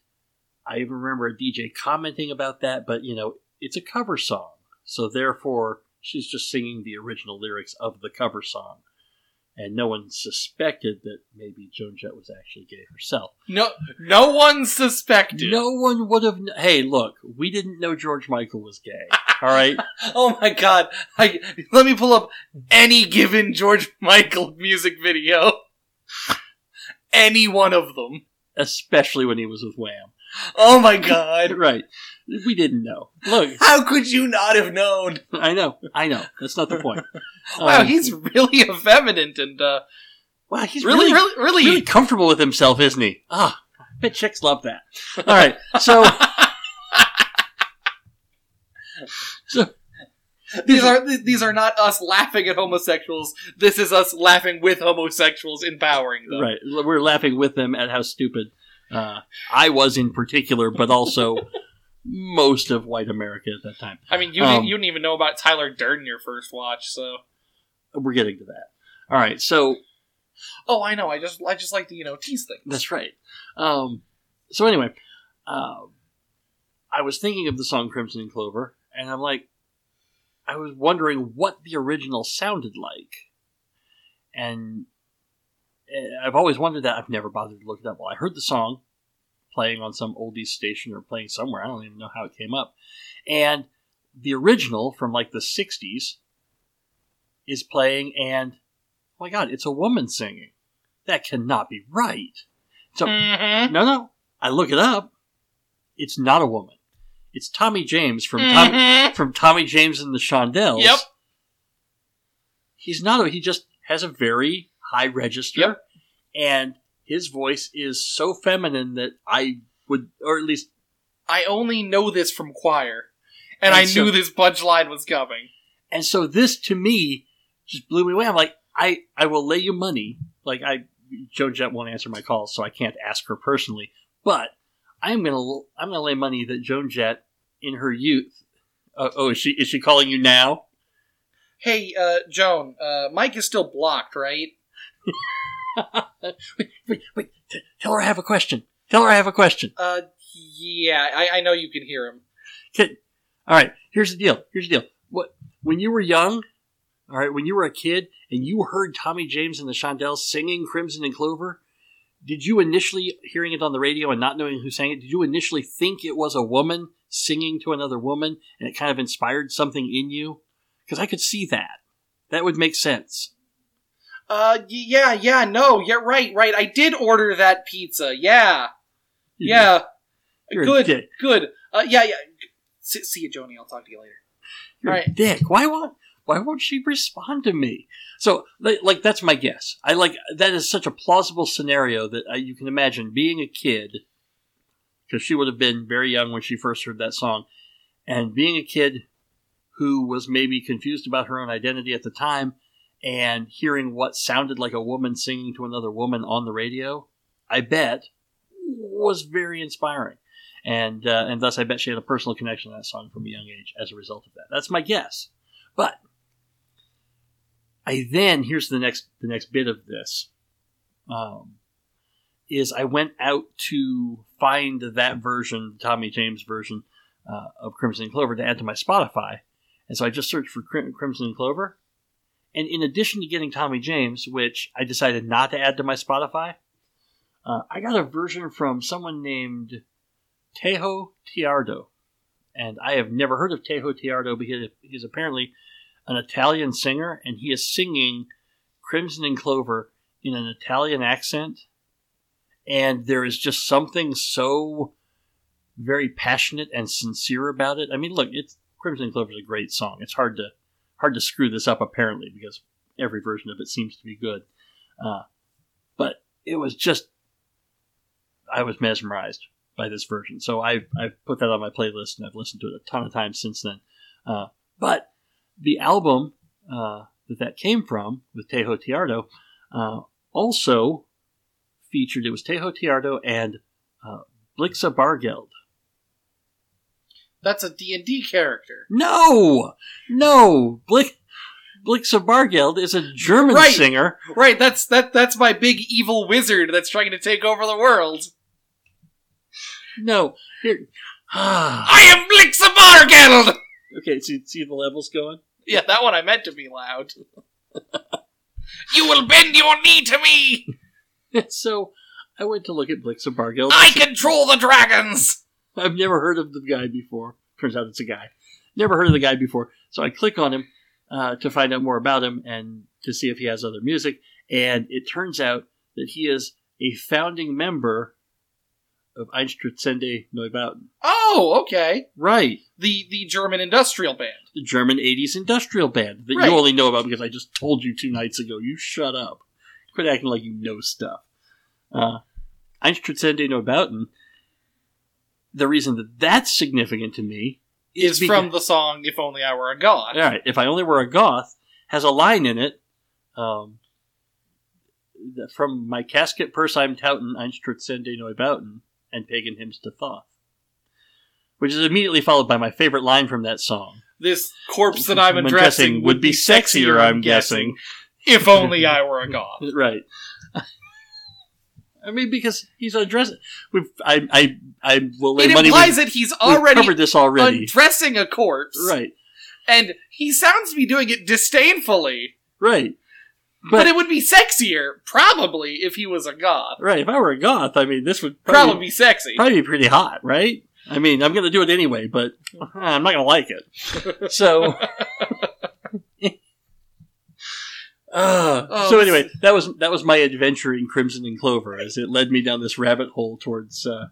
[SPEAKER 1] I even remember a DJ commenting about that, but you know, it's a cover song. So therefore, she's just singing the original lyrics of the cover song. And no one suspected that maybe Joan Jett was actually gay herself.
[SPEAKER 2] No, no one suspected.
[SPEAKER 1] No one would have. kn- Hey, look, we didn't know George Michael was gay. All right,
[SPEAKER 2] Oh my god! I, let me pull up any given George Michael music video. Any one of them.
[SPEAKER 1] especially when he was with Wham.
[SPEAKER 2] Oh my god!
[SPEAKER 1] Right, we didn't know. Look,
[SPEAKER 2] How could you not have known?
[SPEAKER 1] I know, I know. That's not the point.
[SPEAKER 2] Wow,
[SPEAKER 1] Um,
[SPEAKER 2] he's really effeminate and uh,
[SPEAKER 1] wow, he's
[SPEAKER 2] really,
[SPEAKER 1] really,
[SPEAKER 2] really, really,
[SPEAKER 1] comfortable with himself, isn't he? Ah, I bet chicks love that. All right, so so
[SPEAKER 2] These are these are not us laughing at homosexuals. This is us laughing with homosexuals, empowering them.
[SPEAKER 1] right, we're laughing with them at how stupid uh, I was in particular, but also most of white America at that time.
[SPEAKER 2] I mean, you
[SPEAKER 1] Um,
[SPEAKER 2] didn't, you didn't even know about Tyler Durden your first watch, so
[SPEAKER 1] We're getting to that. All right, so
[SPEAKER 2] Oh, I know. I just I just like to you know tease things.
[SPEAKER 1] That's right. Um, so anyway, um I was thinking of the song Crimson and Clover, and I'm like, I was wondering what the original sounded like, and I've always wondered that. I've never bothered to look it up. Well, I heard the song playing on some oldies station or playing somewhere. I don't even know how it came up, and the original from like the '60s is playing, and oh my god, it's a woman singing. That cannot be right. So
[SPEAKER 2] Mhm.
[SPEAKER 1] no, no. I look it up. It's not a woman. It's Tommy James from Tom,
[SPEAKER 2] Mhm.
[SPEAKER 1] from Tommy James and the Shondells.
[SPEAKER 2] Yep.
[SPEAKER 1] He's not a. He just has a very high register,
[SPEAKER 2] Yep.
[SPEAKER 1] and his voice is so feminine that I would, or at least
[SPEAKER 2] I only know this from choir, and,
[SPEAKER 1] And
[SPEAKER 2] I
[SPEAKER 1] so-
[SPEAKER 2] knew this punchline was coming.
[SPEAKER 1] And so this to me just blew me away. I'm like, I, I will lay you money. Like I, Joan Jett won't answer my calls, so I can't ask her personally. But I'm gonna, I'm gonna lay money that Joan Jett, in her youth, uh, oh, is she is she calling you now?
[SPEAKER 2] Hey, uh, Joan, uh, Mike is still blocked, right?
[SPEAKER 1] wait, wait, wait. T- tell her I have a question. Tell her I have a question.
[SPEAKER 2] Uh, yeah, I, I know you can hear him.
[SPEAKER 1] Can- all right, here's the deal. Here's the deal. What when you were young, all right, when you were a kid and you heard Tommy James and the Shondells singing Crimson and Clover, did you initially hearing it on the radio and not knowing who sang it, did you initially think it was a woman singing to another woman and it kind of inspired something in you? Because I could see that. That would make sense.
[SPEAKER 2] Uh, yeah, yeah, no, yeah, right, right. I did order that pizza. Yeah, yeah.
[SPEAKER 1] You're
[SPEAKER 2] good, good. Uh, yeah, yeah. See, see you, Joni. I'll talk to you later.
[SPEAKER 1] You're a dick. Why won't why won't she respond to me? So like, like that's my guess. I like that is such a plausible scenario that uh, you can imagine being a kid because she would have been very young when she first heard that song, and being a kid who was maybe confused about her own identity at the time and hearing what sounded like a woman singing to another woman on the radio. I bet was very inspiring and uh, and thus I bet she had a personal connection to that song from a young age as a result of that. That's my guess. But I then here's the next the next bit of this um, is I went out to find that version, Tommy James version uh, of Crimson Clover to add to my Spotify, and so I just searched for Crim- Crimson Clover. And in addition to getting Tommy James, which I decided not to add to my Spotify, uh, I got a version from someone named Teho Teardo. And I have never heard of Teho Teardo because he's apparently an Italian singer and he is singing Crimson and Clover in an Italian accent. And there is just something so very passionate and sincere about it. I mean, look, it's Crimson and Clover is a great song. It's hard to hard to screw this up apparently because every version of it seems to be good. Uh, but it was just I was mesmerized by this version. So I've, I've put that on my playlist and I've listened to it a ton of times since then. Uh, but the album uh, that that came from with Teho Teardo uh, also featured, it was Teho Teardo and uh, Blixa Bargeld.
[SPEAKER 2] That's a D&D character.
[SPEAKER 1] No! No! Blick, Blixa Bargeld is a German
[SPEAKER 2] Right.
[SPEAKER 1] singer.
[SPEAKER 2] Right, that's that that's my big evil wizard that's trying to take over the world.
[SPEAKER 1] No. Here.
[SPEAKER 2] I am Blixa Bargeld!
[SPEAKER 1] okay, see, see the levels going?
[SPEAKER 2] Yeah, that one I meant to be loud. you will bend your knee to me!
[SPEAKER 1] so I went to look at Blixa Bargeld.
[SPEAKER 2] I control the dragons!
[SPEAKER 1] I've never heard of the guy before. Turns out it's a guy. Never heard of the guy before. So I click on him uh, to find out more about him and to see if he has other music. And it turns out that he is a founding member of Einstürzende Neubauten.
[SPEAKER 2] Oh, okay.
[SPEAKER 1] Right.
[SPEAKER 2] The the German industrial band.
[SPEAKER 1] The German 80s industrial band that
[SPEAKER 2] Right.
[SPEAKER 1] you only know about because I just told you two nights ago. You shut up. Quit acting like you know stuff. Uh, Einstürzende Neubauten, the reason that that's significant to me
[SPEAKER 2] Is
[SPEAKER 1] beca-
[SPEAKER 2] from the song If Only I Were a Goth."
[SPEAKER 1] All right, if I only were a goth, has a line in it um, from my casket purse I'm touting Einstürzende Neubauten and pagan hymns to Thoth, which is immediately followed by my favorite line from that song.
[SPEAKER 2] This corpse that I'm addressing would be sexier, I'm guessing. If only I were a goth.
[SPEAKER 1] right. I mean, because he's undressing. We've, I, I, I will lay
[SPEAKER 2] It
[SPEAKER 1] money.
[SPEAKER 2] implies
[SPEAKER 1] we've,
[SPEAKER 2] that he's already
[SPEAKER 1] covered this already.
[SPEAKER 2] undressing a corpse.
[SPEAKER 1] right,
[SPEAKER 2] And he sounds to be doing it disdainfully.
[SPEAKER 1] right,
[SPEAKER 2] But,
[SPEAKER 1] but,
[SPEAKER 2] it would be sexier, probably, if he was a goth.
[SPEAKER 1] right. If I were a goth, I mean, this would
[SPEAKER 2] Probably,
[SPEAKER 1] probably,
[SPEAKER 2] be sexy.
[SPEAKER 1] probably be pretty hot, right? I mean, I'm going to do it anyway, but uh, I'm not going to like it. So, uh,
[SPEAKER 2] Oh,
[SPEAKER 1] so anyway, that was that was my adventure in Crimson and Clover, as it led me down this rabbit hole towards uh,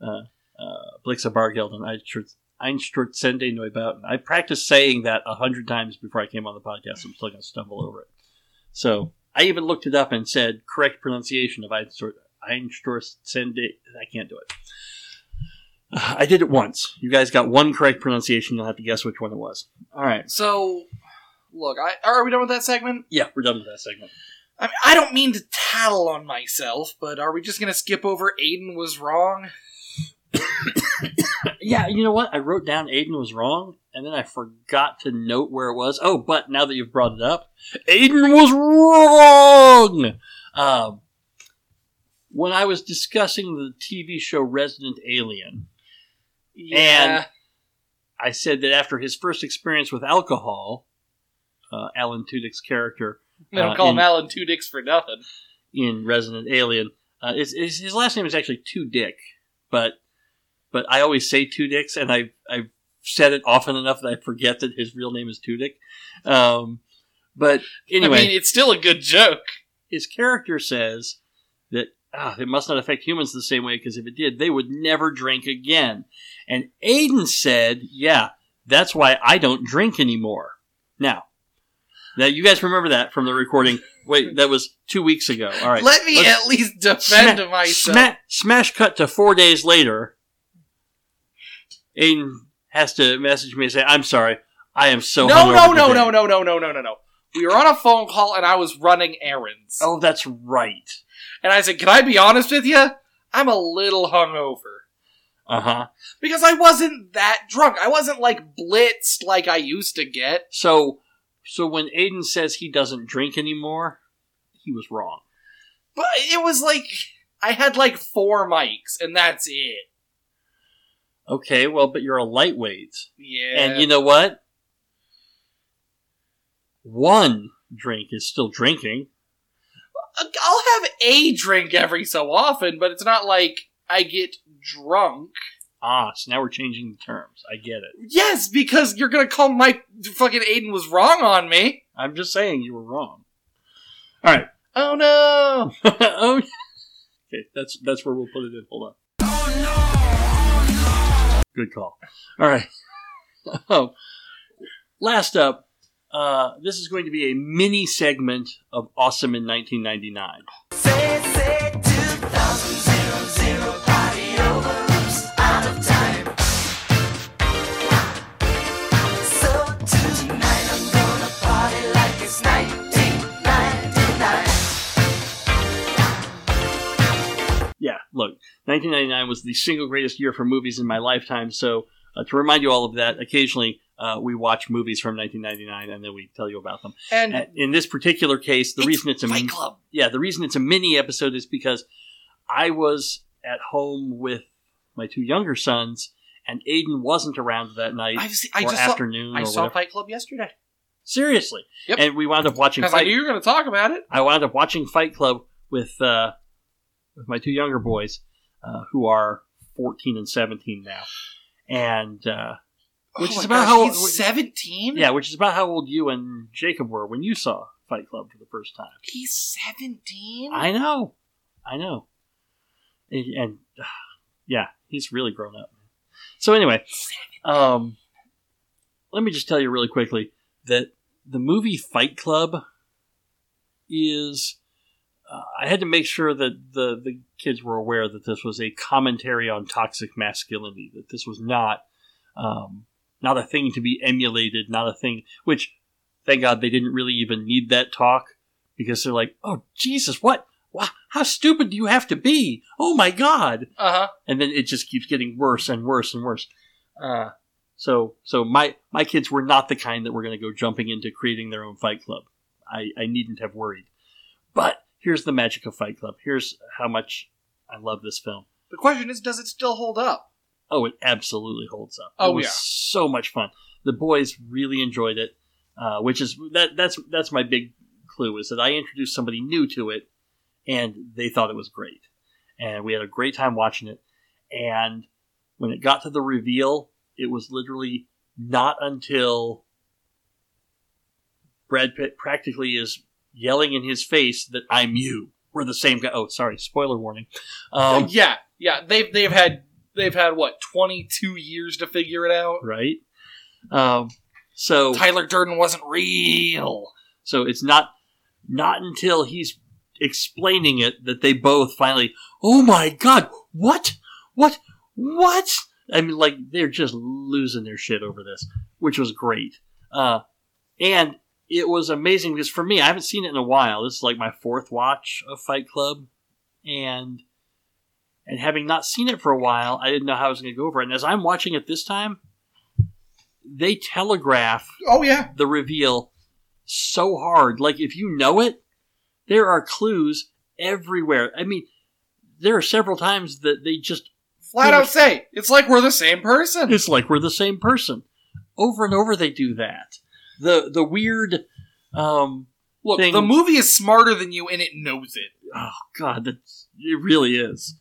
[SPEAKER 1] uh, uh, Blixa Bargeld and Einsturzende Neubauten. I practiced saying that a hundred times before I came on the podcast. I'm still going to stumble over it. So I even looked it up and said correct pronunciation of Einstur- Einsturzende. I can't do it. I did it once. You guys got one correct pronunciation. You'll have to guess which one it was. All right.
[SPEAKER 2] So, look, I, are we done with that segment?
[SPEAKER 1] Yeah, we're done with that segment.
[SPEAKER 2] I, mean, I don't mean to tattle on myself, but are we just going to skip over Aiden was wrong?
[SPEAKER 1] Yeah, you know what? I wrote down Aiden was wrong, and then I forgot to note where it was. Oh, but now that you've brought it up, Aiden was wrong! Um, when I was discussing the TV show Resident Alien,
[SPEAKER 2] Yeah.
[SPEAKER 1] I said that after his first experience with alcohol, uh, Alan Tudyk's character
[SPEAKER 2] they don't
[SPEAKER 1] uh,
[SPEAKER 2] call
[SPEAKER 1] in-
[SPEAKER 2] him Alan Dicks for nothing.
[SPEAKER 1] in Resident Alien. Uh, his, his, last name is actually Two Dick, but but I always say Two Dicks, and I I've said it often enough that I forget that his real name is Dick. Um, but anyway,
[SPEAKER 2] I mean, it's still a good joke.
[SPEAKER 1] his character says that ah, it must not affect humans the same way because if it did, they would never drink again. And Aiden said, "Yeah, that's why I don't drink anymore." Now, now you guys remember that from the recording? Wait, that was two weeks ago. All right,
[SPEAKER 2] Let me at least defend
[SPEAKER 1] Sma-
[SPEAKER 2] myself.
[SPEAKER 1] sma- smash cut to four days later. Aiden has to message me and say, "I'm sorry, I am so
[SPEAKER 2] no, no, no, no, no, no, no, no, no, no. We were on a phone call and I was running errands.
[SPEAKER 1] Oh, that's right.
[SPEAKER 2] And I said, Can I be honest with you? I'm a little hungover.
[SPEAKER 1] Uh huh.
[SPEAKER 2] Because I wasn't that drunk. I wasn't like blitzed like I used to get.
[SPEAKER 1] So, so when Aiden says he doesn't drink anymore, he was wrong.
[SPEAKER 2] But it was like I had like four mics and that's it.
[SPEAKER 1] Okay, well, but you're a lightweight,
[SPEAKER 2] Yeah.
[SPEAKER 1] and you know what? One drink is still drinking.
[SPEAKER 2] I'll have a drink every so often, but it's not like I get drunk.
[SPEAKER 1] Ah, so now we're changing the terms. I get it.
[SPEAKER 2] Yes, because you're gonna call my fucking Aiden was wrong on me.
[SPEAKER 1] I'm just saying you were wrong. All right.
[SPEAKER 2] Oh no.
[SPEAKER 1] oh. Okay, that's that's where we'll put it in. Hold on. Oh no. Oh, no. Good call. All right. oh, last up. Uh, this is going to be a mini segment of Awesome in 1999. Say, say, 2000, 0, 0. 1999 was the single greatest year for movies in my lifetime. So, uh, to remind you all of that, occasionally uh, we watch movies from 1999 and then we tell you about them.
[SPEAKER 2] And
[SPEAKER 1] Uh, in this particular case, the
[SPEAKER 2] it's
[SPEAKER 1] reason it's a
[SPEAKER 2] Fight Club.
[SPEAKER 1] yeah, the reason it's a mini episode is because I was at home with my two younger sons, and Aiden wasn't around that night
[SPEAKER 2] seen, I
[SPEAKER 1] or
[SPEAKER 2] just saw,
[SPEAKER 1] afternoon
[SPEAKER 2] I
[SPEAKER 1] or
[SPEAKER 2] saw
[SPEAKER 1] whatever.
[SPEAKER 2] Fight Club yesterday.
[SPEAKER 1] Seriously,
[SPEAKER 2] Yep.
[SPEAKER 1] and we wound up watching
[SPEAKER 2] Because I
[SPEAKER 1] Fight.
[SPEAKER 2] knew you were going to talk about it.
[SPEAKER 1] I wound up watching Fight Club with uh, with my two younger boys, uh, who are 14 and 17 now, and uh, Which
[SPEAKER 2] Oh
[SPEAKER 1] is about
[SPEAKER 2] gosh,
[SPEAKER 1] how-
[SPEAKER 2] he's seventeen.
[SPEAKER 1] yeah, which is about how old you and Jacob were when you saw Fight Club for the first time.
[SPEAKER 2] he's seventeen.
[SPEAKER 1] I know, I know, and, and uh, yeah, he's really grown up. So anyway, um, let me just tell you really quickly that the movie Fight Club is. Uh, I had to make sure that the the kids were aware that this was a commentary on toxic masculinity. That this was not um, not a thing to be emulated, not a thing. Which, thank God, they didn't really even need that talk because they're like, "Oh Jesus, what? Wow, how stupid do you have to be? Oh my God!"
[SPEAKER 2] Uh huh.
[SPEAKER 1] and then it just keeps getting worse and worse and worse. Uh, so so my my kids were not the kind that were going to go jumping into creating their own fight club. I, I needn't have worried. But here's the magic of Fight Club. Here's how much I love this film.
[SPEAKER 2] The question is, does it still hold up?
[SPEAKER 1] Oh, it absolutely holds up.
[SPEAKER 2] Oh,
[SPEAKER 1] it was
[SPEAKER 2] yeah.
[SPEAKER 1] so much fun. The boys really enjoyed it, uh, which is that that's that's my big clue is that I introduced somebody new to it, and they thought it was great, and we had a great time watching it. And when it got to the reveal, it was literally not until Brad Pitt practically is yelling in his face that I'm you. We're the same guy. Oh, sorry, spoiler warning. Um,
[SPEAKER 2] yeah, yeah. They've they've had they've had what twenty two years to figure it out.
[SPEAKER 1] right? Um, so
[SPEAKER 2] Tyler Durden wasn't real.
[SPEAKER 1] so it's not not until he's explaining it that they both finally, oh my god, what, what, what? I mean, like they're just losing their shit over this, which was great. Uh, and it was amazing because for me, I haven't seen it in a while. This is like my fourth watch of Fight Club, and and having not seen it for a while, I didn't know how I was going to go over it. And as I'm watching it this time, they telegraph
[SPEAKER 2] Oh yeah,
[SPEAKER 1] the reveal so hard. Like if you know it, there are clues everywhere. I mean, there are several times that they just
[SPEAKER 2] flat out say it's like we're the same person.
[SPEAKER 1] it's like we're the same person. Over and over they do that. The the weird um
[SPEAKER 2] Look,
[SPEAKER 1] thing-
[SPEAKER 2] the movie is smarter than you, and it knows it.
[SPEAKER 1] oh god, that's it really is.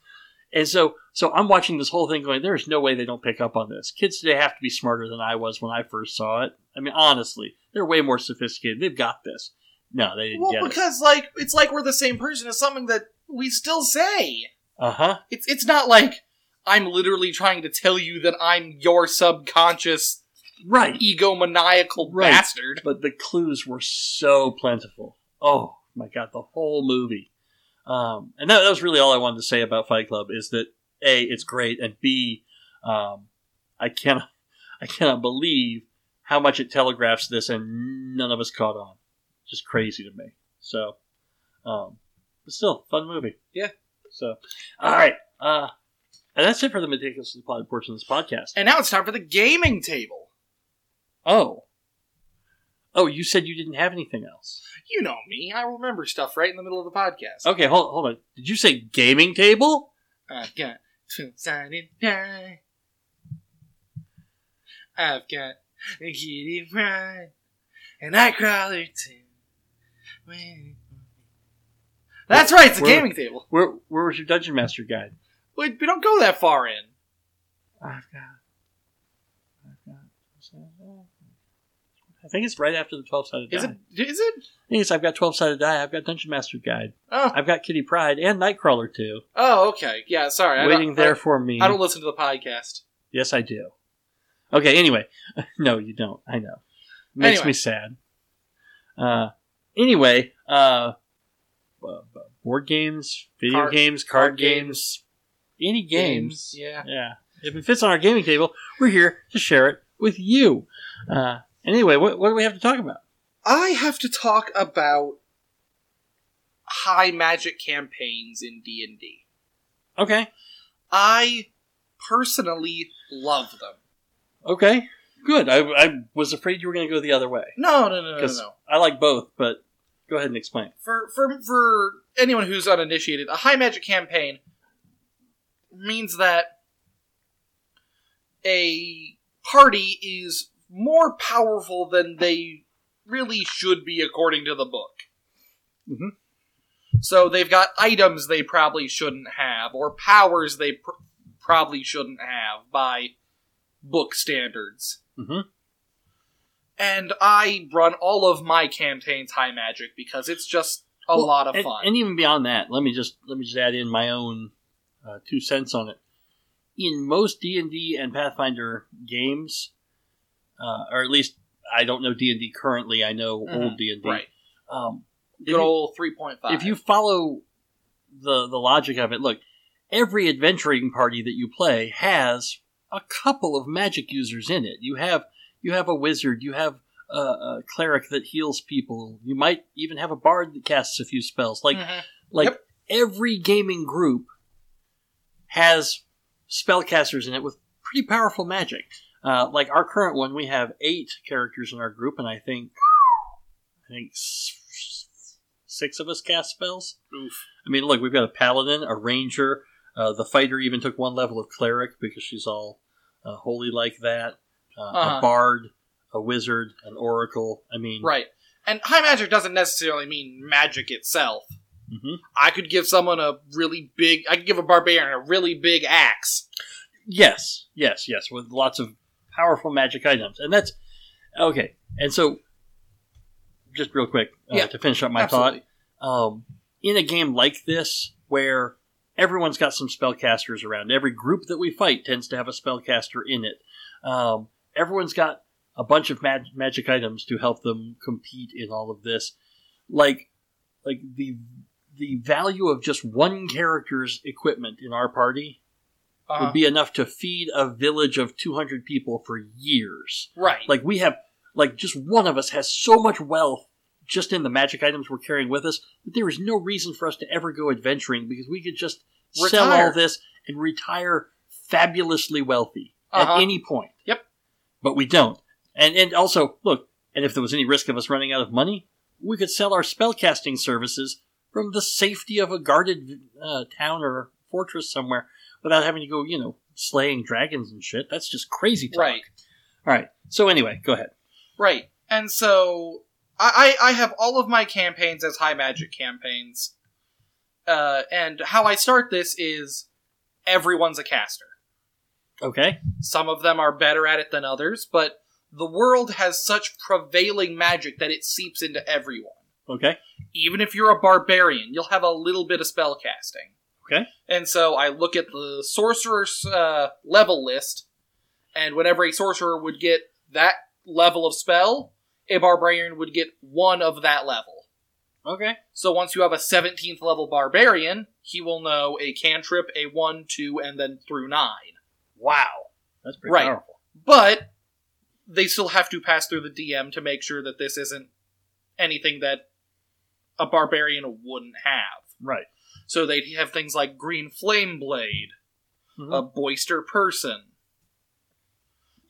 [SPEAKER 1] And so so I'm watching this whole thing going, there's no way they don't pick up on this. Kids today have to be smarter than I was when I first saw it. I mean, honestly, they're way more sophisticated. They've got this. No, they didn't
[SPEAKER 2] Well,
[SPEAKER 1] get it.
[SPEAKER 2] because like it's like we're the same person is something that we still say.
[SPEAKER 1] Uh huh.
[SPEAKER 2] It's it's not like I'm literally trying to tell you that I'm your subconscious
[SPEAKER 1] Right.
[SPEAKER 2] egomaniacal
[SPEAKER 1] Right.
[SPEAKER 2] bastard.
[SPEAKER 1] but the clues were so plentiful. Oh my god, the whole movie. Um, and that, that was really all I wanted to say about Fight Club is that a it's great and b um, I cannot I cannot believe how much it telegraphs this and none of us caught on. Just crazy to me. So, um, but still fun movie.
[SPEAKER 2] Yeah.
[SPEAKER 1] So, all right. Uh, and that's it for the meticulously plotted portion of this podcast.
[SPEAKER 2] And now it's time for the gaming table.
[SPEAKER 1] Oh. Oh, you said you didn't have anything else.
[SPEAKER 2] You know me. I remember stuff right in the middle of the podcast.
[SPEAKER 1] Okay, hold hold on. Did you say gaming table?
[SPEAKER 2] I've got two-sided die. I've got a Kitty Pryde. And Nightcrawler too. That's right, it's a
[SPEAKER 1] Where-
[SPEAKER 2] gaming table.
[SPEAKER 1] Where where was your dungeon master guide?
[SPEAKER 2] We, we don't go that far in.
[SPEAKER 1] I've got. I've got. I think it's right after the twelve sided die.
[SPEAKER 2] Is it? Is it?
[SPEAKER 1] I think it's I've got twelve sided die. I've got dungeon master guide.
[SPEAKER 2] Oh,
[SPEAKER 1] I've got Kitty Pryde and Nightcrawler too,
[SPEAKER 2] oh, okay. Yeah, sorry.
[SPEAKER 1] Waiting there
[SPEAKER 2] I,
[SPEAKER 1] for me.
[SPEAKER 2] I don't listen to the podcast.
[SPEAKER 1] Yes, I do. Okay. Anyway, no, you don't. I know. Makes
[SPEAKER 2] Anyway.
[SPEAKER 1] me sad. Uh, anyway, uh, b- board games, video
[SPEAKER 2] Card-
[SPEAKER 1] games, card,
[SPEAKER 2] card
[SPEAKER 1] games, any games.
[SPEAKER 2] Yeah.
[SPEAKER 1] Yeah. If it fits on our gaming table, we're here to share it with you. Uh, anyway, what, what do we have to talk about?
[SPEAKER 2] I have to talk about high magic campaigns in D and D.
[SPEAKER 1] Okay.
[SPEAKER 2] I personally love them.
[SPEAKER 1] Okay. Good. I, I was afraid you were going to go the other way.
[SPEAKER 2] No, no, no, no, no. No.
[SPEAKER 1] I like both, but go ahead and explain.
[SPEAKER 2] For for for anyone who's uninitiated, a high magic campaign means that a party is more powerful than they really should be according to the book.
[SPEAKER 1] Mhm.
[SPEAKER 2] So they've got items they probably shouldn't have, or powers they pr- probably shouldn't have by book standards.
[SPEAKER 1] Mhm.
[SPEAKER 2] And I run all of my campaigns high magic because it's just a
[SPEAKER 1] Well,
[SPEAKER 2] lot of
[SPEAKER 1] and,
[SPEAKER 2] fun.
[SPEAKER 1] And even beyond that, let me just let me just add in my own uh, two cents on it. In most D and D and Pathfinder games, uh, or at least I don't know D and D currently. I know
[SPEAKER 2] Mhm,
[SPEAKER 1] old D and D.
[SPEAKER 2] right.
[SPEAKER 1] Um, if
[SPEAKER 2] Good
[SPEAKER 1] you-
[SPEAKER 2] old 3.5.
[SPEAKER 1] if you follow the the logic of it, look, every adventuring party that you play has a couple of magic users in it. You have you have a wizard, you have a, a cleric that heals people. You might even have a bard that casts a few spells. Like
[SPEAKER 2] Mhm.
[SPEAKER 1] like
[SPEAKER 2] Yep.
[SPEAKER 1] every gaming group has spellcasters in it with pretty powerful magic. Uh, like our current one, we have eight characters in our group, and I think I think six of us cast spells.
[SPEAKER 2] Oof.
[SPEAKER 1] I mean, look, we've got a paladin, a ranger. Uh, the fighter even took one level of cleric because she's all uh, holy like that. Uh,
[SPEAKER 2] Uh-huh.
[SPEAKER 1] A bard, a wizard, an oracle. I mean,
[SPEAKER 2] Right. And high magic doesn't necessarily mean magic itself.
[SPEAKER 1] mhm.
[SPEAKER 2] I could give someone a really big. I could give a barbarian a really big axe.
[SPEAKER 1] Yes, yes, yes, with lots of powerful magic items, and that's okay. And so, just real quick uh,
[SPEAKER 2] Yeah,
[SPEAKER 1] to finish up my
[SPEAKER 2] Absolutely.
[SPEAKER 1] thought, um, in a game like this where everyone's got some spellcasters around, every group that we fight tends to have a spellcaster in it. Um, everyone's got a bunch of mag- magic items to help them compete in all of this. Like, like the the value of just one character's equipment in our party
[SPEAKER 2] Uh-huh.
[SPEAKER 1] would be enough to feed a village of 200 people for years.
[SPEAKER 2] right.
[SPEAKER 1] Like we have, like just one of us has so much wealth just in the magic items we're carrying with us that there is no reason for us to ever go adventuring because we could just sell all this and retire fabulously wealthy
[SPEAKER 2] Uh-huh.
[SPEAKER 1] at any point.
[SPEAKER 2] Yep.
[SPEAKER 1] But we don't. And and also, look, and if there was any risk of us running out of money, we could sell our spellcasting services from the safety of a guarded uh, town or fortress somewhere without having to go, you know, slaying dragons and shit. That's just crazy talk.
[SPEAKER 2] Right.
[SPEAKER 1] All right. So anyway, go ahead.
[SPEAKER 2] Right. And so I, I I have all of my campaigns as high magic campaigns. Uh, and how I start this is everyone's a caster.
[SPEAKER 1] Okay.
[SPEAKER 2] Some of them are better at it than others, but the world has such prevailing magic that it seeps into everyone.
[SPEAKER 1] Okay.
[SPEAKER 2] Even if you're a barbarian, you'll have a little bit of spell casting.
[SPEAKER 1] Okay.
[SPEAKER 2] And so I look at the sorcerer's uh, level list, and whenever a sorcerer would get that level of spell, a barbarian would get one of that level.
[SPEAKER 1] Okay.
[SPEAKER 2] So once you have a 17th level barbarian, he will know a cantrip, a 1, 2, and then through 9.
[SPEAKER 1] Wow. That's pretty
[SPEAKER 2] Right.
[SPEAKER 1] powerful.
[SPEAKER 2] But they still have to pass through the DM to make sure that this isn't anything that a barbarian wouldn't have.
[SPEAKER 1] Right.
[SPEAKER 2] So they'd have things like Green Flame Blade,
[SPEAKER 1] Mhm.
[SPEAKER 2] a Boister Person.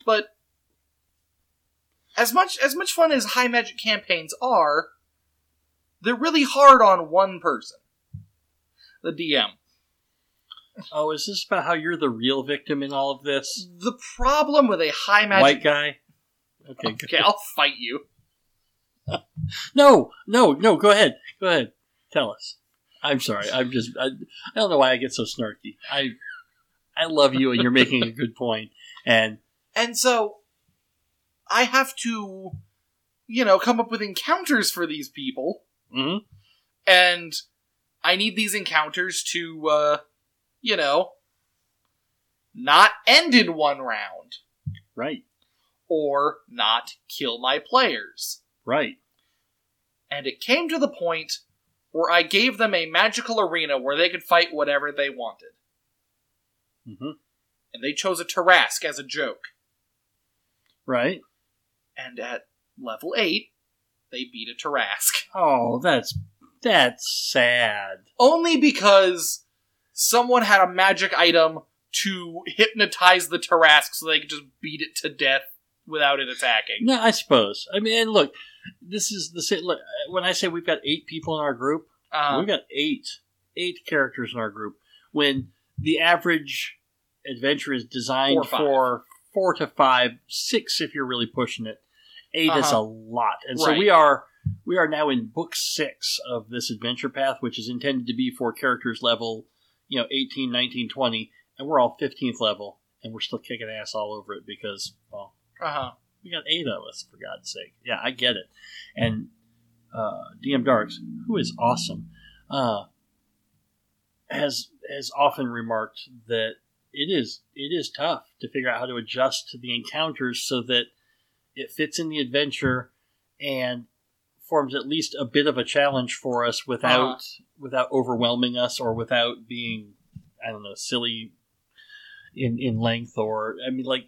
[SPEAKER 2] But as much as much fun as high magic campaigns are, they're really hard on one person. The DM.
[SPEAKER 1] Oh, is this about how you're the real victim in all of this?
[SPEAKER 2] The problem with a high magic
[SPEAKER 1] White guy. Okay. good.
[SPEAKER 2] Okay, I'll fight you.
[SPEAKER 1] No, no, no. Go ahead. Go ahead. Tell us. I'm sorry. I'm just. I, I don't know why I get so snarky. I I love you, and you're making a good point. And
[SPEAKER 2] And so I have to, you know, come up with encounters for these people.
[SPEAKER 1] mhm.
[SPEAKER 2] And I need these encounters to, uh, you know, not end in one round
[SPEAKER 1] right,
[SPEAKER 2] or not kill my players.
[SPEAKER 1] right.
[SPEAKER 2] And it came to the point where I gave them a magical arena where they could fight whatever they wanted.
[SPEAKER 1] hmm
[SPEAKER 2] And they chose a Tarrasque as a joke.
[SPEAKER 1] Right.
[SPEAKER 2] And at level 8, they beat a Tarrasque.
[SPEAKER 1] Oh, that's that's sad.
[SPEAKER 2] Only because someone had a magic item to hypnotize the Tarrasque so they could just beat it to death without it attacking.
[SPEAKER 1] No, I suppose. I mean, look, this is the sa- look, when I say we've got eight people in our group,
[SPEAKER 2] Uh,
[SPEAKER 1] we've got eight eight characters in our group. When the average adventure is designed
[SPEAKER 2] Four or five.
[SPEAKER 1] for four to five, six if you're really pushing it. 8 is a
[SPEAKER 2] Uh-huh.
[SPEAKER 1] lot, and so we are we are now in book six of this adventure path, which is intended to be for characters level, you know, 18, 19, 20, and we're all 15th level, and we're still kicking ass all over it because, well,
[SPEAKER 2] uh-huh.
[SPEAKER 1] We got eight of us, for God's sake. Yeah, I get it. And uh, DM Darks, who is awesome, uh, has has often remarked that it is it is tough to figure out how to adjust to the encounters so that it fits in the adventure and forms at least a bit of a challenge for us without
[SPEAKER 2] Uh-huh.
[SPEAKER 1] without overwhelming us or without being I don't know silly in in length or I mean like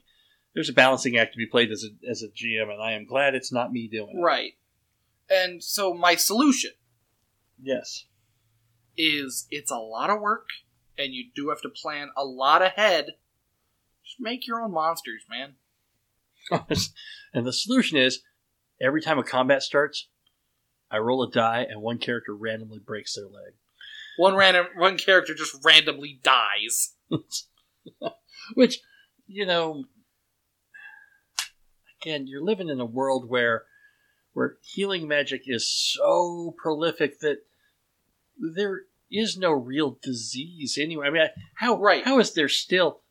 [SPEAKER 1] there's a balancing act to be played as a as a GM and I am glad it's not me doing it.
[SPEAKER 2] Right. And so my solution
[SPEAKER 1] Yes.
[SPEAKER 2] is it's a lot of work and you do have to plan a lot ahead. Just make your own monsters, man.
[SPEAKER 1] and the solution is every time a combat starts, I roll a die, and one character randomly breaks their leg.
[SPEAKER 2] One random one character just randomly dies.
[SPEAKER 1] Which, you know, again, you're living in a world where where healing magic is so prolific that there is no real disease anyway. I mean, how
[SPEAKER 2] Right.
[SPEAKER 1] how is there still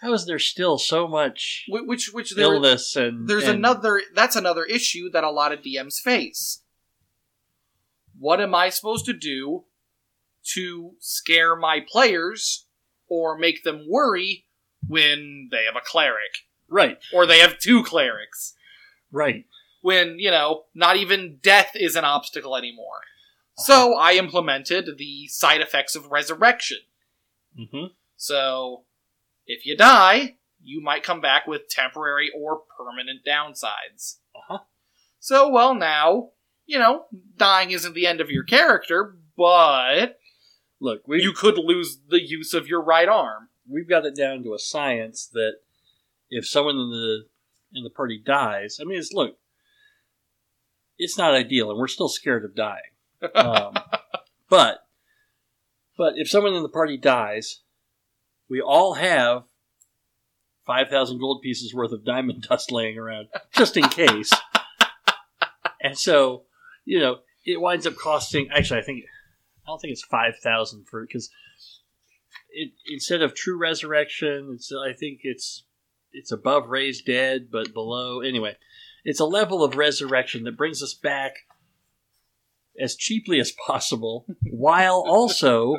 [SPEAKER 1] how is there still so much
[SPEAKER 2] Which which there,
[SPEAKER 1] illness and
[SPEAKER 2] there's
[SPEAKER 1] and-
[SPEAKER 2] another that's another issue that a lot of DMs face. What am I supposed to do to scare my players or make them worry when they have a cleric
[SPEAKER 1] right
[SPEAKER 2] or they have two clerics?
[SPEAKER 1] right
[SPEAKER 2] When, you know, not even death is an obstacle anymore. So I implemented the side effects of resurrection.
[SPEAKER 1] hmm
[SPEAKER 2] So, if you die, you might come back with temporary or permanent downsides.
[SPEAKER 1] Uh-huh.
[SPEAKER 2] So, well, now, you know, dying isn't the end of your character, but
[SPEAKER 1] look we
[SPEAKER 2] you could lose the use of your right arm.
[SPEAKER 1] we've got it down to a science that if someone in the in the party dies, I mean, it's look, it's not ideal, and we're still scared of dying. Um, but but if someone in the party dies, we all have five thousand gold pieces worth of diamond dust laying around just in case. and so, you know, it winds up costing. Actually, I think I don't think it's five thousand for because it instead of true resurrection, it's I think it's it's above raised dead, but below anyway. It's a level of resurrection that brings us back as cheaply as possible, while also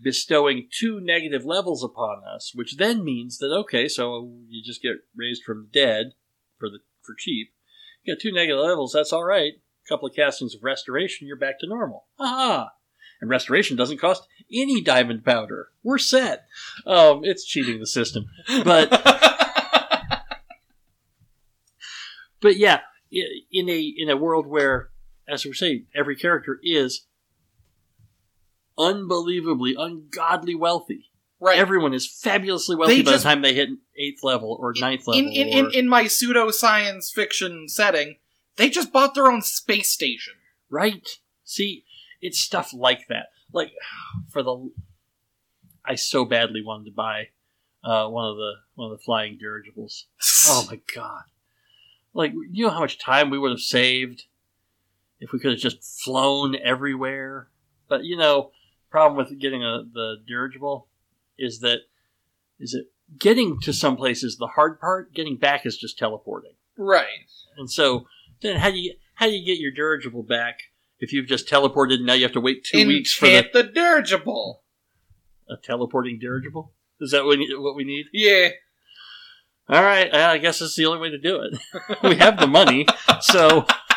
[SPEAKER 1] bestowing two negative levels upon us, which then means that okay, so you just get raised from the dead for the for cheap. You got two negative levels, that's all right. A couple of castings of restoration, you're back to normal. Aha! And restoration doesn't cost any diamond powder. We're set. Um, it's cheating the system, but but yeah, in a in a world where, as we're saying, every character is unbelievably, ungodly wealthy.
[SPEAKER 2] right.
[SPEAKER 1] Everyone is fabulously wealthy
[SPEAKER 2] They
[SPEAKER 1] by
[SPEAKER 2] just-
[SPEAKER 1] the time they hit eighth level or ninth level.
[SPEAKER 2] in, in, in,
[SPEAKER 1] or-
[SPEAKER 2] in my pseudoscience fiction setting, they just bought their own space station.
[SPEAKER 1] Right. See, it's stuff like that. Like for the, I so badly wanted to buy uh, one of the one of the flying dirigibles. Oh my god! Like you know how much time we would have saved if we could have just flown everywhere. But you know, problem with getting a the dirigible is that is it getting to some places the hard part. Getting back is just teleporting.
[SPEAKER 2] Right.
[SPEAKER 1] And so then how do you how do you get your dirigible back if you've just teleported and now you have to wait two weeks for the,
[SPEAKER 2] the dirigible.
[SPEAKER 1] a teleporting dirigible? Is that what we need?
[SPEAKER 2] Yeah.
[SPEAKER 1] All right, I guess that's the only way to do it. we have the money, so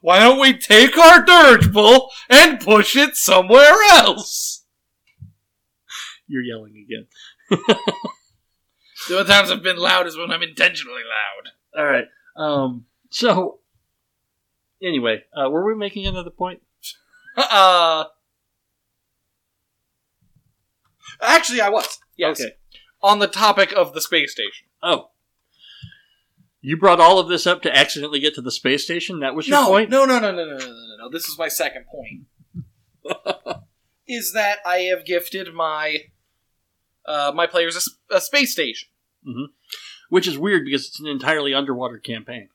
[SPEAKER 2] Why don't we take our dirigible and push it somewhere else?
[SPEAKER 1] you're yelling again.
[SPEAKER 2] The only times I've been loud is when I'm intentionally loud.
[SPEAKER 1] All right. Um. So anyway, uh, were we making another point?
[SPEAKER 2] Uh. Actually, I was. Yes.
[SPEAKER 1] Okay
[SPEAKER 2] on the topic of the space station.
[SPEAKER 1] Oh. You brought all of this up to accidentally get to the space station? That was your
[SPEAKER 2] no,
[SPEAKER 1] point?
[SPEAKER 2] No, no, no, no, no, no, no, no. This is my second point. is that I have gifted my uh, my players a, a space station. Mm-hmm.
[SPEAKER 1] Which is weird because it's an entirely underwater campaign.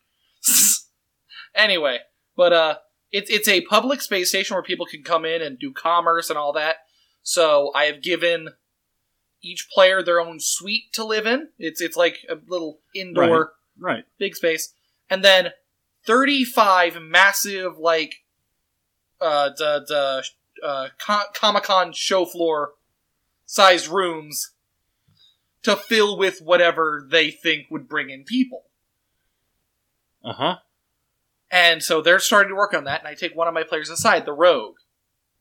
[SPEAKER 2] anyway, but uh, it's it's a public space station where people can come in and do commerce and all that. So I have given each player their own suite to live in. It's it's like a little indoor
[SPEAKER 1] Right.
[SPEAKER 2] big space, and then thirty-five massive like uh the the uh, Comic Con show floor sized rooms to fill with whatever they think would bring in people.
[SPEAKER 1] Uh huh.
[SPEAKER 2] And so they're starting to work on that, and I take one of my players aside, the rogue.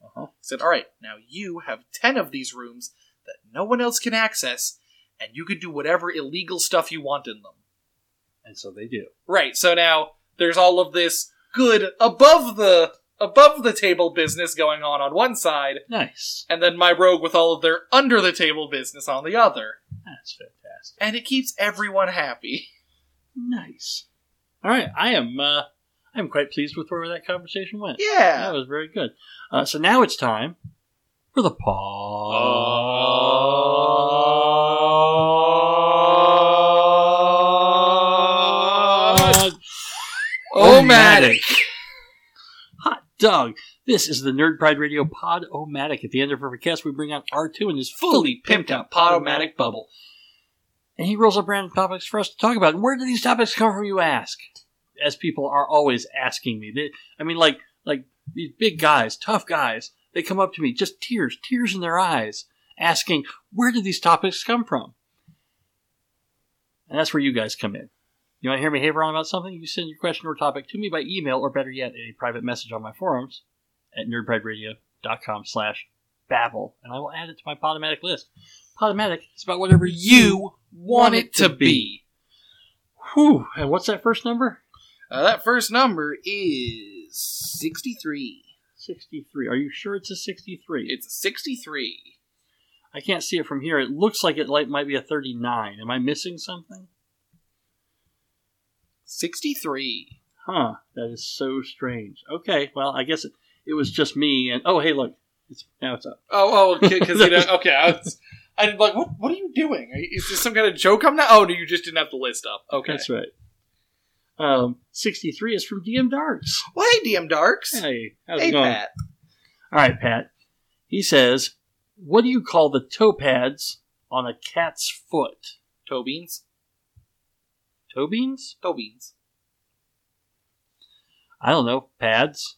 [SPEAKER 1] Uh-huh.
[SPEAKER 2] Said, all right, now you have 10 of these rooms that no one else can access, and you can do whatever illegal stuff you want in them.
[SPEAKER 1] And so they do.
[SPEAKER 2] Right, so now there's all of this good above the above the table business going on on one side,
[SPEAKER 1] Nice.
[SPEAKER 2] and then my rogue with all of their under the table business on the other.
[SPEAKER 1] That's fantastic.
[SPEAKER 2] And it keeps everyone happy.
[SPEAKER 1] Nice. All right, I am. Uh, I'm quite pleased with where that conversation went.
[SPEAKER 2] Yeah.
[SPEAKER 1] That was very good. Uh, so now it's time for the pod.
[SPEAKER 2] Omatic.
[SPEAKER 1] Hot dog. This is the Nerd Pride Radio Podomatic. At the end of every cast, we bring out R2 and his fully pimped out Podomatic bubble. And he rolls up random topics for us to talk about. And where do these topics come from, you ask? As people are always asking me. They, I mean, like, like these big guys, tough guys, they come up to me, just tears, tears in their eyes, asking, where do these topics come from? And that's where you guys come in. You want to hear me haver on about something? You send your question or topic to me by email, or better yet, a private message on my forums at nerdprideradio.com slash babble, and I will add it to my Podomatic list. Podomatic is about whatever you want it to be. Whew. And what's that first number?
[SPEAKER 2] Uh, that first number is 63.
[SPEAKER 1] 63. Are you sure it's a 63?
[SPEAKER 2] It's a 63.
[SPEAKER 1] I can't see it from here. It looks like it like might be a 39. Am I missing something?
[SPEAKER 2] 63.
[SPEAKER 1] Huh. That is so strange. Okay. Well, I guess it, it was just me. And oh, hey, look. It's now it's up.
[SPEAKER 2] Oh, oh, because you know, okay, I was, I did like, what, what are you doing? Is this some kind of joke? I'm not. Oh, no, you just didn't have the list up. Okay.
[SPEAKER 1] That's right. Um, 63 is from DM Darks.
[SPEAKER 2] Well, hey, DM Darks.
[SPEAKER 1] Hey, how's
[SPEAKER 2] hey,
[SPEAKER 1] it going?
[SPEAKER 2] Pat.
[SPEAKER 1] All right, Pat. He says, "What do you call the toe pads on a cat's foot?
[SPEAKER 2] Toe beans.
[SPEAKER 1] Toe beans?
[SPEAKER 2] Toe beans.
[SPEAKER 1] I don't know. Pads?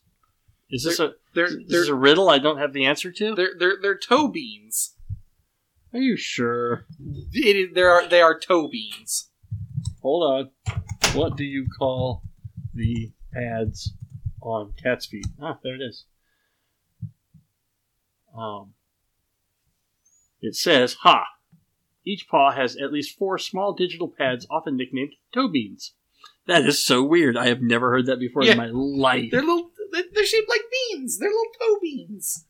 [SPEAKER 1] Is this a
[SPEAKER 2] They're
[SPEAKER 1] is
[SPEAKER 2] they're
[SPEAKER 1] this a riddle I don't have the answer to?
[SPEAKER 2] they're they're they're toe beans.
[SPEAKER 1] Are you sure?
[SPEAKER 2] It is, there are they are toe beans.
[SPEAKER 1] Hold on. What do you call the pads on cat's feet? Ah, there it is. Um, it says, "Ha! Each paw has at least four small digital pads, often nicknamed toe beans." That is so weird. I have never heard that before
[SPEAKER 2] Yeah.
[SPEAKER 1] in my life.
[SPEAKER 2] They're little. They're they're shaped like beans. They're little toe beans.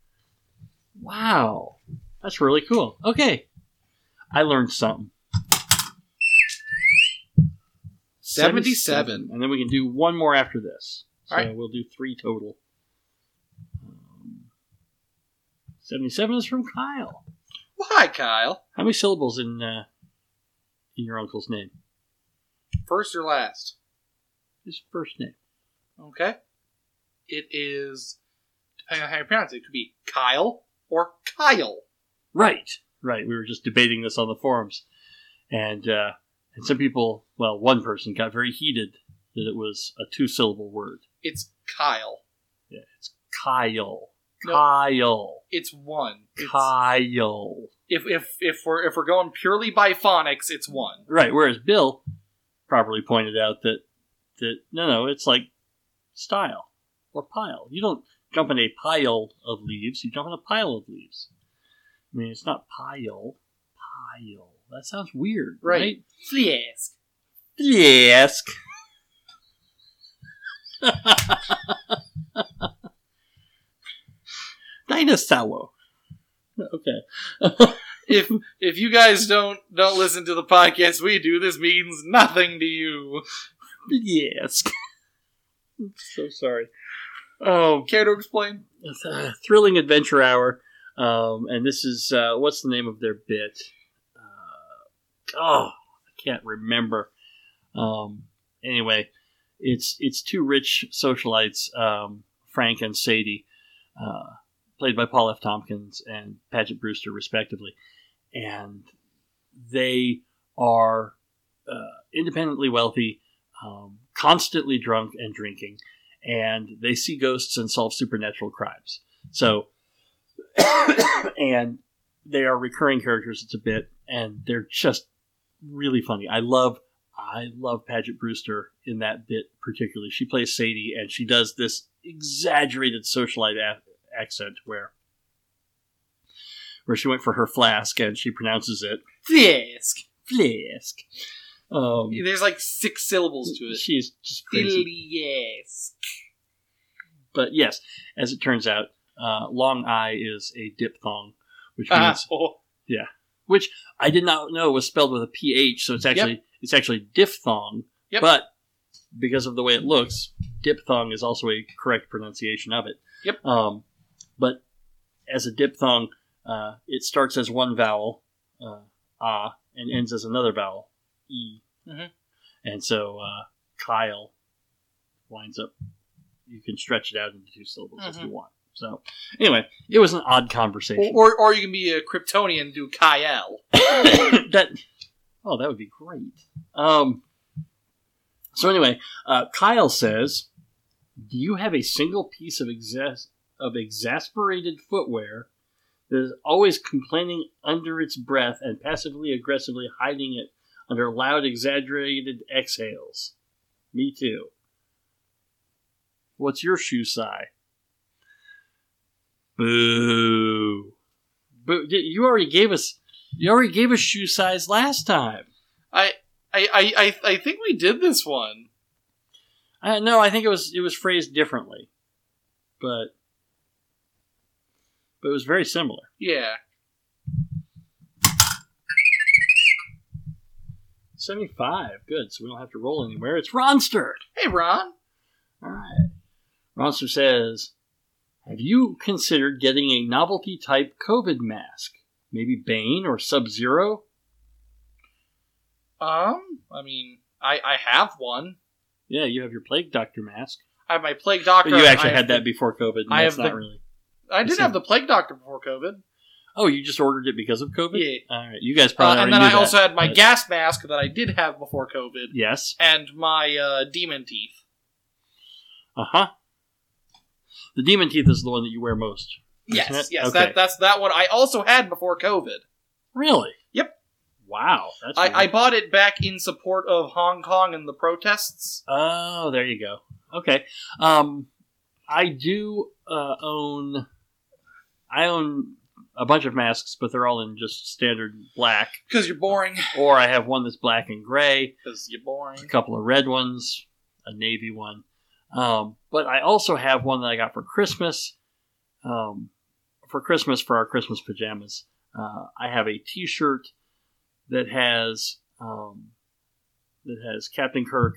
[SPEAKER 1] Wow, that's really cool. Okay, I learned something.
[SPEAKER 2] 77.
[SPEAKER 1] and then we can do one more after this. So
[SPEAKER 2] All right.
[SPEAKER 1] we'll do three total. Um, Seventy-seven is from Kyle.
[SPEAKER 2] Well, hi, Kyle.
[SPEAKER 1] How many syllables in uh, in your uncle's name?
[SPEAKER 2] First or last?
[SPEAKER 1] His first name.
[SPEAKER 2] Okay. It is depending on how you pronounce it. It could be Kyle or Kyle.
[SPEAKER 1] Right, right. We were just debating this on the forums, and uh, and some people, well, one person got very heated that it was a two-syllable word.
[SPEAKER 2] It's Kyle.
[SPEAKER 1] Yeah, it's Kyle.
[SPEAKER 2] No.
[SPEAKER 1] Kyle.
[SPEAKER 2] It's one. It's,
[SPEAKER 1] Kyle.
[SPEAKER 2] if if if we're if we're going purely by phonics, it's one.
[SPEAKER 1] Right. Whereas Bill properly pointed out that that no, no, it's like style or pile. You don't jump in a pile of leaves. You jump in a pile of leaves. I mean, it's not pile. Pile. That sounds weird, right?
[SPEAKER 2] Right. Flask.
[SPEAKER 1] Yes. Dinosaur. Okay.
[SPEAKER 2] If if you guys don't don't listen to the podcast we do, this means nothing to you.
[SPEAKER 1] Yes. I'm so sorry. Oh,
[SPEAKER 2] Care to explain?
[SPEAKER 1] It's a thrilling adventure hour. Um, and this is uh, what's the name of their bit? Oh, I can't remember. Um, anyway, it's it's two rich socialites, um, Frank and Sadie, uh, played by Paul F. Tompkins and Paget Brewster, respectively, and they are uh, independently wealthy, um, constantly drunk and drinking, and they see ghosts and solve supernatural crimes. So, and they are recurring characters. It's a bit, and they're just really funny. I love, I love Paget Brewster in that bit particularly. She plays Sadie, and she does this exaggerated socialite a- accent where, where she went for her flask and she pronounces it
[SPEAKER 2] Flask.
[SPEAKER 1] flask. Um,
[SPEAKER 2] There's like six syllables to it.
[SPEAKER 1] she's just crazy.
[SPEAKER 2] Flask.
[SPEAKER 1] But yes, as it turns out, uh, long I is a diphthong, which
[SPEAKER 2] Ah,
[SPEAKER 1] means
[SPEAKER 2] oh,
[SPEAKER 1] which I did not know was spelled with a ph. So it's actually it's actually diphthong.
[SPEAKER 2] Yep.
[SPEAKER 1] But because of the way it looks, diphthong is also a correct pronunciation of it.
[SPEAKER 2] Yep.
[SPEAKER 1] Um, but as a diphthong, uh, it starts as one vowel, uh, ah, and ends as another vowel, e.
[SPEAKER 2] Mhm.
[SPEAKER 1] And so uh, Kyle winds up. You can stretch it out into two syllables if you want. So anyway, it was an odd conversation.
[SPEAKER 2] Or, or, or you can be a Kryptonian and do Kyle.
[SPEAKER 1] that oh that would be great um so anyway uh, kyle says do you have a single piece of exas- of exasperated footwear that is always complaining under its breath and passively aggressively hiding it under loud exaggerated exhales me too what's your shoe size boo boo you already gave us you already gave us shoe size last time.
[SPEAKER 2] I, I, I, I, I think we did this one.
[SPEAKER 1] Uh, no, I think it was it was phrased differently, but but it was very similar.
[SPEAKER 2] Yeah.
[SPEAKER 1] Seventy five, good. So we don't have to roll anywhere. It's Ronster.
[SPEAKER 2] Hey, Ron.
[SPEAKER 1] All right. Ronster says, "Have you considered getting a novelty type COVID mask? Maybe Bane or Sub Zero?
[SPEAKER 2] Um, I mean, I, I have one.
[SPEAKER 1] Yeah, you have your Plague Doctor mask.
[SPEAKER 2] I have my Plague Doctor.
[SPEAKER 1] But you actually had
[SPEAKER 2] have
[SPEAKER 1] that
[SPEAKER 2] the-
[SPEAKER 1] before COVID.
[SPEAKER 2] I have
[SPEAKER 1] not
[SPEAKER 2] the-
[SPEAKER 1] really.
[SPEAKER 2] I did have the Plague Doctor before COVID.
[SPEAKER 1] Oh, you just ordered it because of COVID?
[SPEAKER 2] Yeah.
[SPEAKER 1] All right. You guys
[SPEAKER 2] Uh,
[SPEAKER 1] probably
[SPEAKER 2] and then I
[SPEAKER 1] that,
[SPEAKER 2] also had my
[SPEAKER 1] but-
[SPEAKER 2] gas mask that I did have before COVID,
[SPEAKER 1] Yes.
[SPEAKER 2] and my uh, demon teeth.
[SPEAKER 1] Uh huh. The demon teeth is the one that you wear most.
[SPEAKER 2] Yes, yes,
[SPEAKER 1] Okay.
[SPEAKER 2] that that's that one I also had before COVID.
[SPEAKER 1] Really?
[SPEAKER 2] Yep.
[SPEAKER 1] Wow. That's
[SPEAKER 2] I. I bought it back in support of Hong Kong and the protests.
[SPEAKER 1] Oh, there you go. Okay. Um, I do uh, own. I own a bunch of masks, but they're all in just standard black.
[SPEAKER 2] Because you're boring.
[SPEAKER 1] Or I have one that's black and gray,
[SPEAKER 2] Because you're boring.
[SPEAKER 1] a couple of red ones, a navy one. Um, but I also have one that I got for Christmas. Um, for Christmas, for our Christmas pajamas, uh, I have a T-shirt that has um, that has Captain Kirk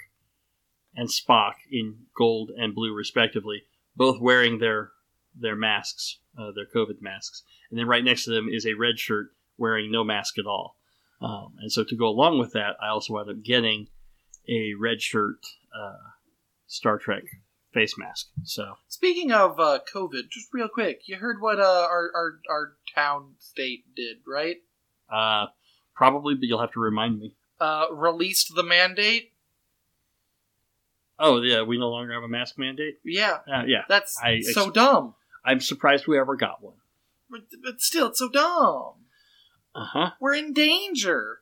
[SPEAKER 1] and Spock in gold and blue, respectively, both wearing their their masks, uh, their COVID masks, and then right next to them is a red shirt wearing no mask at all. Um, and so to go along with that, I also wound up getting a red shirt uh, Star Trek face mask. So
[SPEAKER 2] Speaking of uh, COVID, just real quick, you heard what uh, our, our our town state did, right?
[SPEAKER 1] uh, probably, but you'll have to remind me.
[SPEAKER 2] Uh, released the mandate.
[SPEAKER 1] Oh yeah, we no longer have a mask mandate.
[SPEAKER 2] Yeah,
[SPEAKER 1] Uh, yeah,
[SPEAKER 2] that's
[SPEAKER 1] I
[SPEAKER 2] so
[SPEAKER 1] ex-
[SPEAKER 2] dumb.
[SPEAKER 1] I'm surprised we ever got one.
[SPEAKER 2] But, but still, it's so dumb.
[SPEAKER 1] Uh huh.
[SPEAKER 2] We're in danger.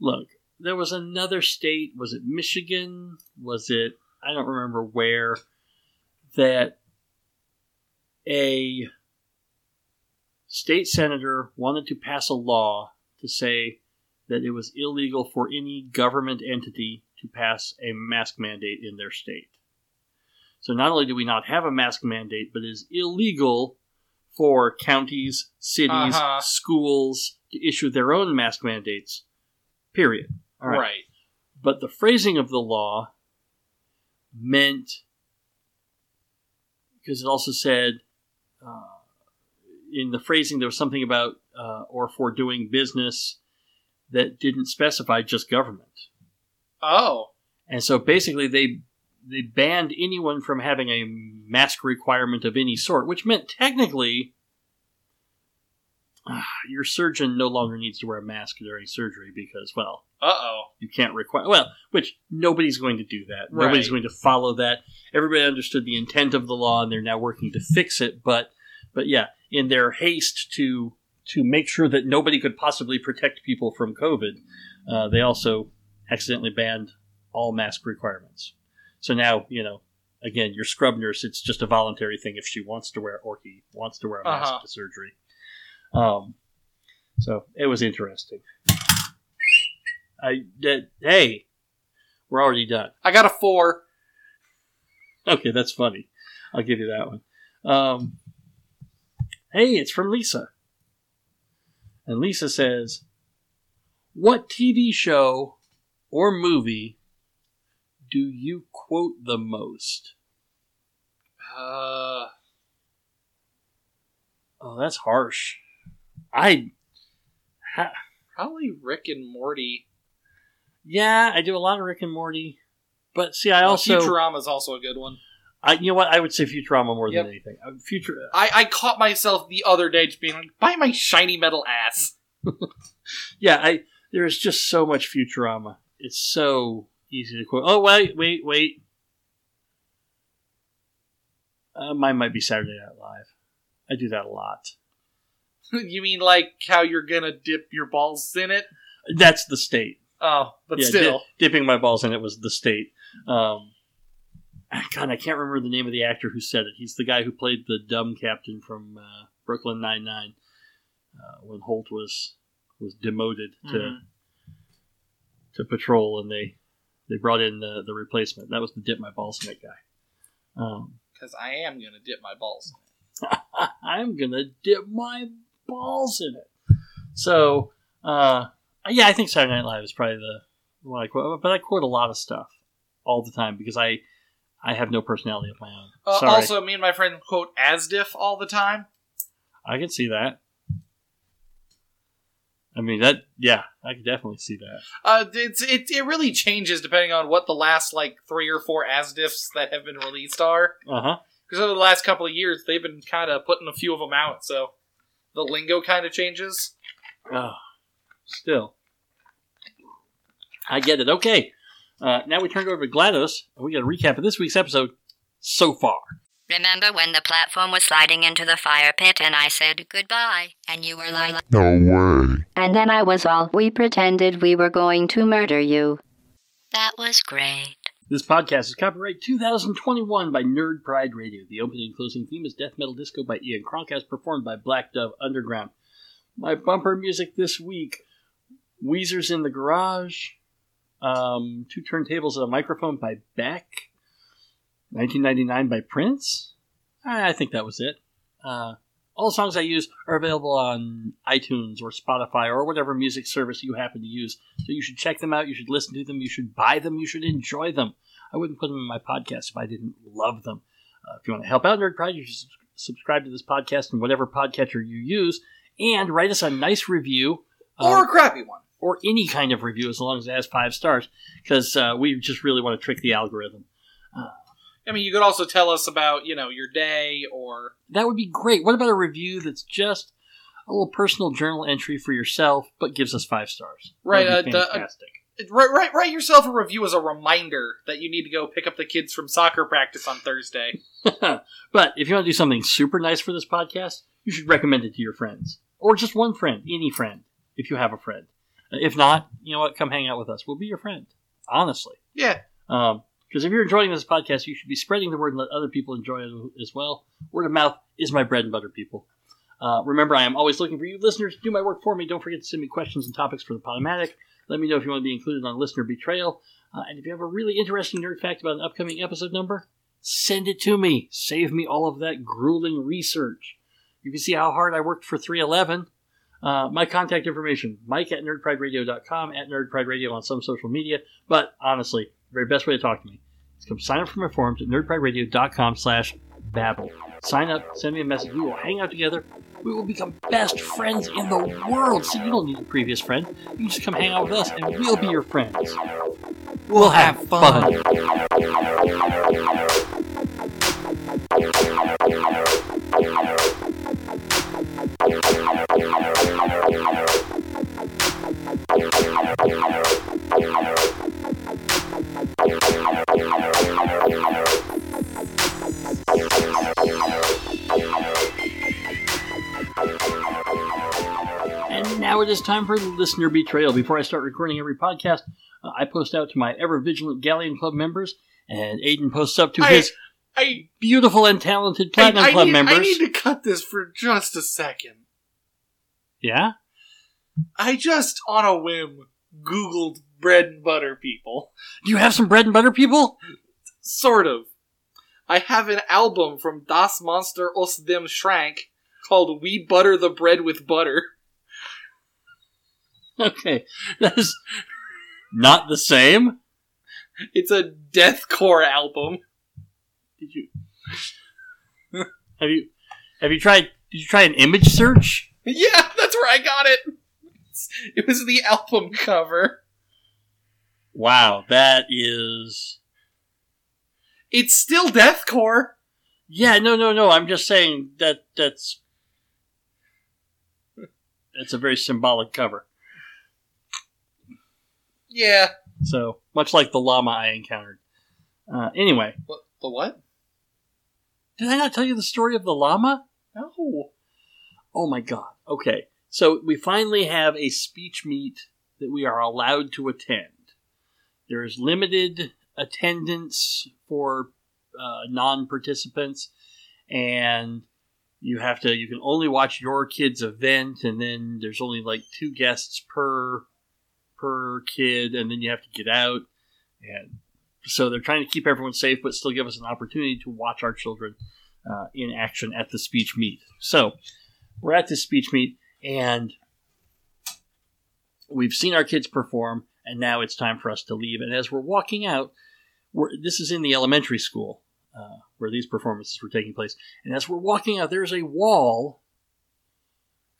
[SPEAKER 1] Look, there was another state. Was it Michigan? Was it? I don't remember where. That a state senator wanted to pass a law to say that it was illegal for any government entity to pass a mask mandate in their state. So not only do we not have a mask mandate, but it is illegal for counties, cities,
[SPEAKER 2] Uh-huh.
[SPEAKER 1] schools to issue their own mask mandates. Period. Right. But the phrasing of the law meant because it also said uh, in the phrasing there was something about uh, or for doing business that didn't specify just government.
[SPEAKER 2] Oh,
[SPEAKER 1] And so basically they they banned anyone from having a mask requirement of any sort, which meant technically ah, your surgeon no longer needs to wear a mask during surgery because well,
[SPEAKER 2] uh oh.
[SPEAKER 1] you can't require well, which nobody's going to do that.
[SPEAKER 2] Right.
[SPEAKER 1] Nobody's going to follow that. Everybody understood the intent of the law and they're now working to fix it, but but yeah, in their haste to to make sure that nobody could possibly protect people from COVID, uh, they also accidentally banned all mask requirements. So now, you know, again, your scrub nurse, it's just a voluntary thing if she wants to wear or he wants to wear a mask
[SPEAKER 2] Uh-huh.
[SPEAKER 1] to surgery. Um, so it was interesting. I that hey, we're already done.
[SPEAKER 2] I got a four.
[SPEAKER 1] Okay, that's funny. I'll give you that one. Um, hey, it's from Lisa. And Lisa says, What TV show or movie do you quote the most?
[SPEAKER 2] Uh,
[SPEAKER 1] Oh, that's harsh. I, ha,
[SPEAKER 2] probably Rick and Morty.
[SPEAKER 1] yeah, I do a lot of Rick and Morty, but see, I
[SPEAKER 2] Well,
[SPEAKER 1] also,
[SPEAKER 2] Futurama is also a good one.
[SPEAKER 1] I, you know what? I would say Futurama more
[SPEAKER 2] Yep.
[SPEAKER 1] than anything. Uh, Future,
[SPEAKER 2] I, I caught myself the other day just being like, "Buy my shiny metal ass."
[SPEAKER 1] yeah, I there is just so much Futurama. It's so easy to quote. Oh wait, wait, wait. Uh, mine might be Saturday Night Live. I do that a lot.
[SPEAKER 2] you mean like how you're gonna dip your balls in it?
[SPEAKER 1] That's the state.
[SPEAKER 2] Oh, but
[SPEAKER 1] Yeah,
[SPEAKER 2] still,
[SPEAKER 1] di- dipping my balls in it was the state. Um, God, I can't remember the name of the actor who said it. He's the guy who played the dumb captain from uh, Brooklyn Nine Nine uh, when Holt was was demoted to
[SPEAKER 2] Mhm.
[SPEAKER 1] to patrol, and they they brought in the the replacement. That was the dip my balls in it guy. Um,
[SPEAKER 2] because I am gonna dip my balls.
[SPEAKER 1] I'm gonna dip my balls in it. So, uh, yeah, I think Saturday Night Live is probably the one I quote, but I quote a lot of stuff all the time because I I have no personality of my own.
[SPEAKER 2] Uh, also, me and my friend quote "asdf" all the time.
[SPEAKER 1] I can see that. I mean that, yeah, I can definitely see that.
[SPEAKER 2] Uh, it's it, it really changes depending on what the last like three or four asdfs that have been released are.
[SPEAKER 1] Uh huh.
[SPEAKER 2] Because over the last couple of years, they've been kind of putting a few of them out, so the lingo kind of changes.
[SPEAKER 1] Oh, still, I get it. Okay, uh, now we turn it over to GLaDOS, and we got a recap of this week's episode so far.
[SPEAKER 10] Remember when the platform was sliding into the fire pit and I said goodbye? And you were like,
[SPEAKER 11] No way.
[SPEAKER 10] And then I was all, we pretended we were going to murder you. That was great.
[SPEAKER 1] This podcast is copyright 2021 by Nerd Pride Radio. The opening and closing theme is Death Metal Disco by Ian Cronkite, performed by Black Dove Underground. My bumper music this week Weezer's in the Garage, um, Two Turntables and a Microphone by Beck, 1999 by Prince. I think that was it. Uh, all the songs I use are available on iTunes or Spotify or whatever music service you happen to use. So you should check them out. You should listen to them. You should buy them. You should enjoy them. I wouldn't put them in my podcast if I didn't love them. Uh, if you want to help out Nerd Pride, you should subscribe to this podcast in whatever podcatcher you use and write us a nice review.
[SPEAKER 2] Or
[SPEAKER 1] uh,
[SPEAKER 2] a crappy one.
[SPEAKER 1] or any kind of review as long as it has five stars because uh, we just really want to trick the algorithm.
[SPEAKER 2] I mean, you could also tell us about you know your day or
[SPEAKER 1] That would be great. What about a review that's just a little personal journal entry for yourself but gives us five stars?
[SPEAKER 2] Right, uh, the-
[SPEAKER 1] fantastic.
[SPEAKER 2] write, write yourself a review as a reminder that you need to go pick up the kids from soccer practice on Thursday.
[SPEAKER 1] but if you want to do something super nice for this podcast, you should recommend it to your friends. Or just one friend, any friend, if you have a friend. Uh, If not, you know what? Come hang out with us. We'll be your friend. Honestly.
[SPEAKER 2] Yeah,
[SPEAKER 1] Because if you're enjoying this podcast, you should be spreading the word and let other people enjoy it as well. Word of mouth is my bread and butter, people. Uh, remember, I am always looking for you listeners to do my work for me. Don't forget to send me questions and topics for the Podomatic. Let me know if you want to be included on Listener Betrayal. Uh, and if you have a really interesting nerd fact about an upcoming episode number, send it to me. Save me all of that grueling research. You can see how hard I worked for 311. Uh, my contact information, mike at nerdprideradio.com, at nerdprideradio on some social media. But honestly, very best way to talk to me is come sign up for my forums at nerdprideradio.com slash babble. Sign up, send me a message. We will hang out together. We will become best friends in the world. See, you don't need a previous friend. You can just come hang out with us and we'll be your friends. We'll have fun. Now it is time for the listener betrayal. Before I start recording every podcast, uh, I post out to my ever vigilant Galleon Club members, and Aiden posts up to
[SPEAKER 2] I-
[SPEAKER 1] his
[SPEAKER 2] I
[SPEAKER 1] beautiful and talented Platinum
[SPEAKER 2] I, I
[SPEAKER 1] Club
[SPEAKER 2] need,
[SPEAKER 1] members.
[SPEAKER 2] I need to cut this for just a second.
[SPEAKER 1] Yeah?
[SPEAKER 2] I just on a whim Googled bread and butter people.
[SPEAKER 1] Do you have some bread and butter people?
[SPEAKER 2] Sort of. I have an album from Das Monster aus dem Schrank called We Butter the Bread with Butter.
[SPEAKER 1] Okay. That is not the same.
[SPEAKER 2] It's a deathcore album.
[SPEAKER 1] Did you have you have you tried? Did you try an image search?
[SPEAKER 2] Yeah, that's where I got it. It was the album cover.
[SPEAKER 1] Wow, that is.
[SPEAKER 2] It's still deathcore.
[SPEAKER 1] Yeah, no, no, no. I'm just saying that that's that's a very symbolic cover.
[SPEAKER 2] Yeah.
[SPEAKER 1] So much like the llama I encountered. Uh, anyway,
[SPEAKER 2] What, the what?
[SPEAKER 1] did I not tell you the story of the llama?
[SPEAKER 2] No.
[SPEAKER 1] Oh my god. Okay. So we finally have a speech meet that we are allowed to attend. There is limited attendance for uh, non participants, and you have to, you can only watch your kid's event, and then there's only like two guests per per kid, and then you have to get out. And so they're trying to keep everyone safe, but still give us an opportunity to watch our children uh, in action at the speech meet. So we're at this speech meet, and we've seen our kids perform, and now it's time for us to leave. And as we're walking out, we're, this is in the elementary school uh, where these performances were taking place. And as we're walking out, there's a wall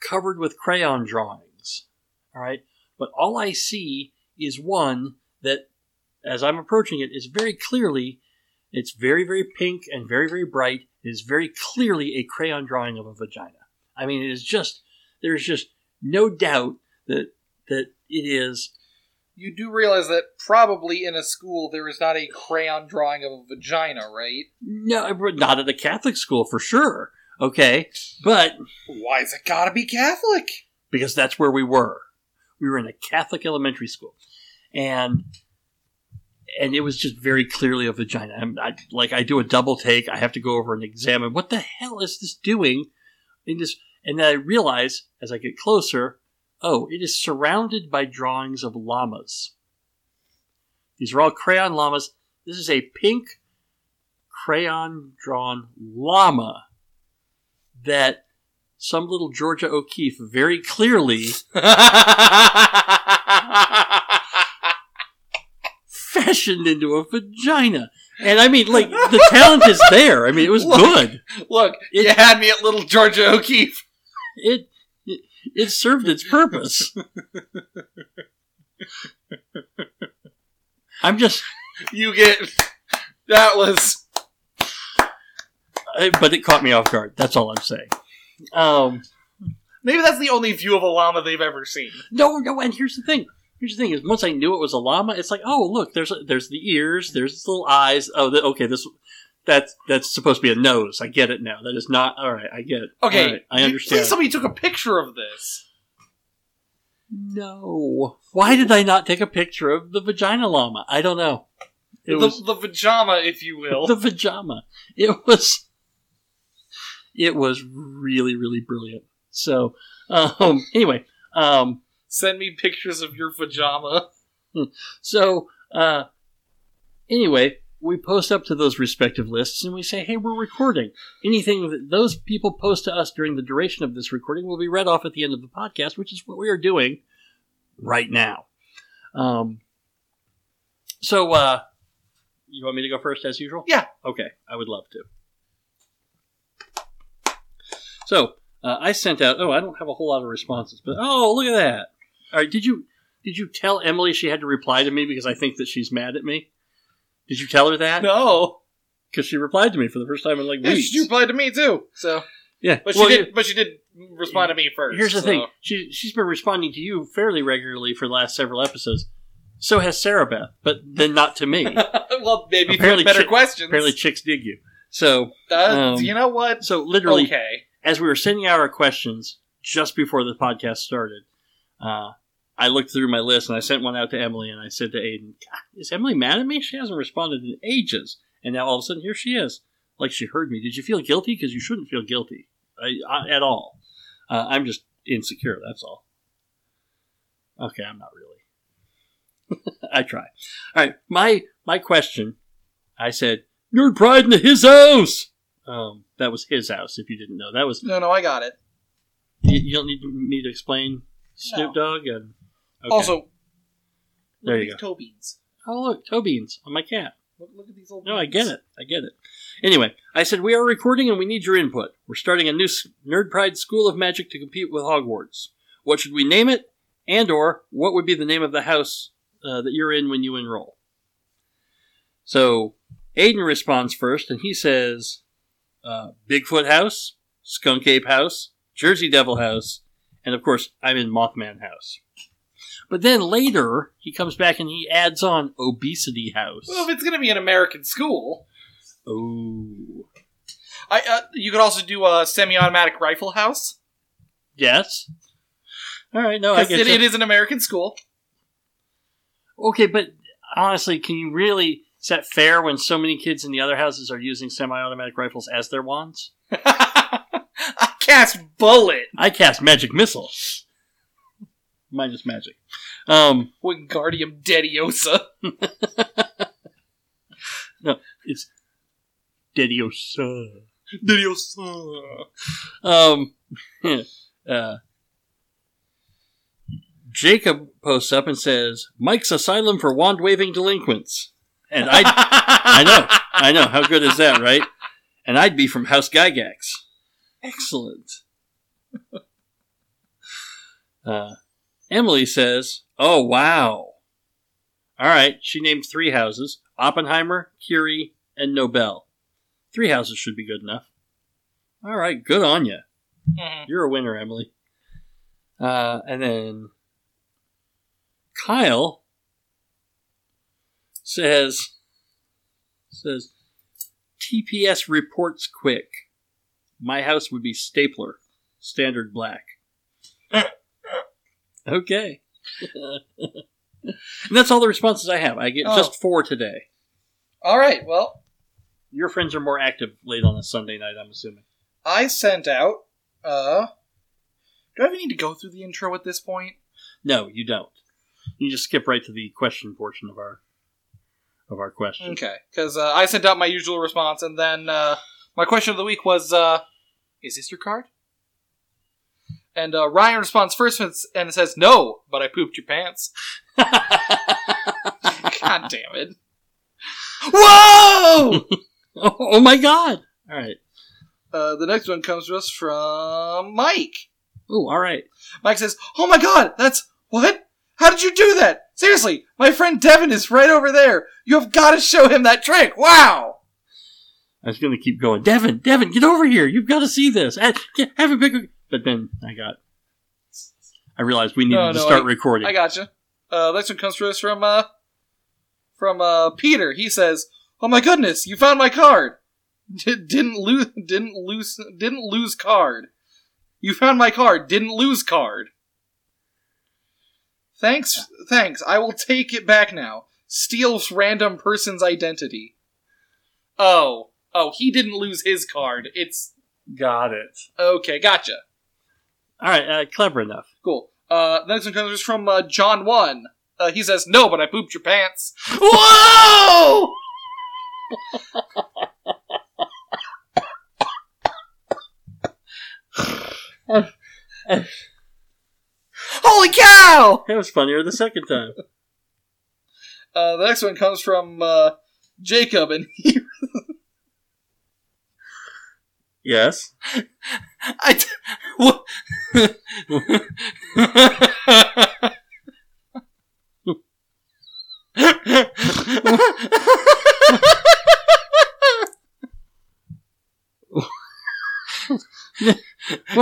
[SPEAKER 1] covered with crayon drawings. All right, but all I see is one that, as I'm approaching it, is very clearly. It's very, very pink and very, very bright. It is very clearly a crayon drawing of a vagina. I mean, it is just there's just no doubt that that it is.
[SPEAKER 2] You do realize that probably in a school there is not a crayon drawing of a vagina, right?
[SPEAKER 1] No, but not at a Catholic school for sure. Okay, but
[SPEAKER 2] Why's it gotta be Catholic?
[SPEAKER 1] because that's where we were. We were in a Catholic elementary school, and and it was just very clearly a vagina. I'm, I, like I do a double take. I have to go over and examine what the hell is this doing in this, and then I realize as I get closer, oh, it is surrounded by drawings of llamas. These are all crayon llamas. This is a pink crayon drawn llama that some little Georgia O'Keeffe very clearly fashioned into a vagina. And I mean, like, the talent is there. I mean, it was
[SPEAKER 2] Look.
[SPEAKER 1] good.
[SPEAKER 2] Look,
[SPEAKER 1] It-
[SPEAKER 2] you had me at little Georgia O'Keeffe.
[SPEAKER 1] It, it, it served its purpose. I'm just,
[SPEAKER 2] You get that was
[SPEAKER 1] I, but it caught me off guard. That's all I'm saying. Um,
[SPEAKER 2] maybe that's the only view of a llama they've ever seen.
[SPEAKER 1] no, no, and here's the thing. Here's the thing: is once I knew it was a llama, it's like, oh, look, there's there's the ears, there's its little eyes. Oh, the, okay, this that's that's supposed to be a nose. I get it now. That is not all right. I get it.
[SPEAKER 2] Okay,
[SPEAKER 1] right, I understand.
[SPEAKER 2] Please, somebody took a picture of this.
[SPEAKER 1] No, why did I not take a picture of the vagina llama? I don't know. It
[SPEAKER 2] the,
[SPEAKER 1] was
[SPEAKER 2] the vajama, if you will.
[SPEAKER 1] the vajama. It was. It was really, really brilliant. So, um, anyway, um,
[SPEAKER 2] Send me pictures of your pajama.
[SPEAKER 1] So, uh, anyway, we post up to those respective lists and we say, hey, we're recording. Anything that those people post to us during the duration of this recording will be read off at the end of the podcast, which is what we are doing right now. Um, so, uh, you want me to go first as usual?
[SPEAKER 2] Yeah.
[SPEAKER 1] Okay, I would love to. So, uh, I sent out, oh, I don't have a whole lot of responses, but oh, look at that. All right, did you did you tell Emily she had to reply to me because I think that she's mad at me? Did you tell her that?
[SPEAKER 2] No,
[SPEAKER 1] Because she replied to me for the first time in like
[SPEAKER 2] yeah,
[SPEAKER 1] weeks.
[SPEAKER 2] she replied to me too. So,
[SPEAKER 1] yeah,
[SPEAKER 2] but she
[SPEAKER 1] Well,
[SPEAKER 2] did. But she did respond to me first.
[SPEAKER 1] Here's the
[SPEAKER 2] so.
[SPEAKER 1] thing: she she's been responding to you fairly regularly for the last several episodes. So has Sarah Beth, but then not to me.
[SPEAKER 2] well, maybe
[SPEAKER 1] Apparently
[SPEAKER 2] better
[SPEAKER 1] chi-
[SPEAKER 2] questions.
[SPEAKER 1] Apparently, chicks dig you. So,
[SPEAKER 2] Uh,
[SPEAKER 1] um,
[SPEAKER 2] you know what?
[SPEAKER 1] so literally,
[SPEAKER 2] Okay.
[SPEAKER 1] As we were sending out our questions just before the podcast started, uh, I looked through my list and I sent one out to Emily and I said to Aiden, "Is Emily mad at me? She hasn't responded in ages." And now all of a sudden, here she is, like she heard me. Did you feel guilty? Because you shouldn't feel guilty I, I, at all. Uh, I'm just insecure. That's all. Okay, I'm not really. I try. All right, my my question. I said, "Nerd pride in his house." Um, that was his house. If you didn't know, that was
[SPEAKER 2] No, no, I got it.
[SPEAKER 1] you, you don't need me to explain Snoop Dogg and okay.
[SPEAKER 2] Also,
[SPEAKER 1] There you go.
[SPEAKER 2] toe beans.
[SPEAKER 1] Oh, look, toe beans on my cat.
[SPEAKER 2] Look, look at these old.
[SPEAKER 1] No, I get it. I get it. Anyway, I said we are recording and we need your input. We're starting a new Nerd Pride School of Magic to compete with Hogwarts. What should we name it? And or what would be the name of the house uh, that you're in when you enroll? So Aiden responds first, and he says uh, Bigfoot House, Skunk Ape House, Jersey Devil House, and of course I'm in Mothman House. But then later he comes back and he adds on Obesity House.
[SPEAKER 2] Well, if it's gonna be an American school,
[SPEAKER 1] Oh.
[SPEAKER 2] I uh, you could also do a semi-automatic rifle house
[SPEAKER 1] Yes. All right. No, I get
[SPEAKER 2] it,
[SPEAKER 1] you.
[SPEAKER 2] it is an American school.
[SPEAKER 1] Okay, but honestly, can you really? Is that fair when so many kids in the other houses are using semi-automatic rifles as their wands?
[SPEAKER 2] I cast bullet.
[SPEAKER 1] I cast magic missile. Minus magic. Um,
[SPEAKER 2] Wingardium Dediosa.
[SPEAKER 1] no, it's Dediosa.
[SPEAKER 2] Dediosa.
[SPEAKER 1] Um, uh, Jacob posts up and says, "Mike's asylum for wand waving delinquents," and I, I know, I know. How good is that, right? And I'd be from House Gygax. Excellent. Uh, Emily says, "Oh wow! All right." She named three houses: Oppenheimer, Curie, and Nobel. Three houses should be good enough. All right, good on you.
[SPEAKER 2] Mhm.
[SPEAKER 1] You're a winner, Emily. Uh, and then Kyle says says TPS reports quick. My house would be stapler, standard black. okay. and that's all the responses I have. I get
[SPEAKER 2] Oh.
[SPEAKER 1] just four today.
[SPEAKER 2] All right. Well,
[SPEAKER 1] Your friends are more active late on a Sunday night, I'm assuming.
[SPEAKER 2] I sent out. Uh, do I even need to go through the intro at this point?
[SPEAKER 1] No, you don't. You just skip right to the question portion of our of our question.
[SPEAKER 2] Okay, because uh, I sent out my usual response, and then uh, my question of the week was, uh, "Is this your card?" And uh, Ryan responds first and s- says, "No, but I pooped your pants." God damn it! Whoa!
[SPEAKER 1] oh, oh my god! All right.
[SPEAKER 2] uh, the next one comes to us from Mike.
[SPEAKER 1] Oh, all right.
[SPEAKER 2] Mike says, "Oh my god, that's what? How did you do that? Seriously, my friend Devin is right over there. You have got to show him that trick. Wow!"
[SPEAKER 1] I was going to keep going. Devin, Devin, get over here. You've got to see this. Eh, Have a big. But then I got. I realized we needed
[SPEAKER 2] No,
[SPEAKER 1] to start
[SPEAKER 2] I-
[SPEAKER 1] recording.
[SPEAKER 2] I gotcha. Uh, next one comes to us from uh, from uh, Peter. He says, "Oh my goodness, you found my card. D- didn't lose, didn't lose, didn't lose card. You found my card. Didn't lose card. Thanks, thanks. I will take it back now. Steals random person's identity. Oh, oh, he didn't lose his card. It's
[SPEAKER 1] got it.
[SPEAKER 2] okay. Gotcha.
[SPEAKER 1] All right. Uh, clever enough.
[SPEAKER 2] Cool. Uh, next one comes from uh, John One. Uh, he says, "No, but I pooped your pants." Whoa! Holy cow!
[SPEAKER 1] It was funnier the second time.
[SPEAKER 2] Uh, the next one comes from uh, Jacob, and he,
[SPEAKER 1] Yes.
[SPEAKER 2] I, t- wha-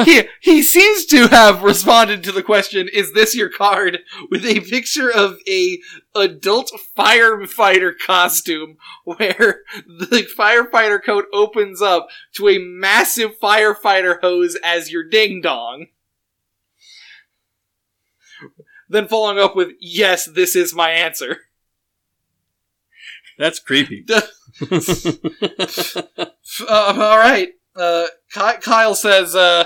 [SPEAKER 2] he, he seems to have responded to the question, is this your card? With a picture of a adult firefighter costume where the firefighter coat opens up to a massive firefighter hose as your ding dong. Then following up with, yes, this is my answer.
[SPEAKER 1] That's creepy.
[SPEAKER 2] Uh, all right. Uh, Ky- Kyle says, uh,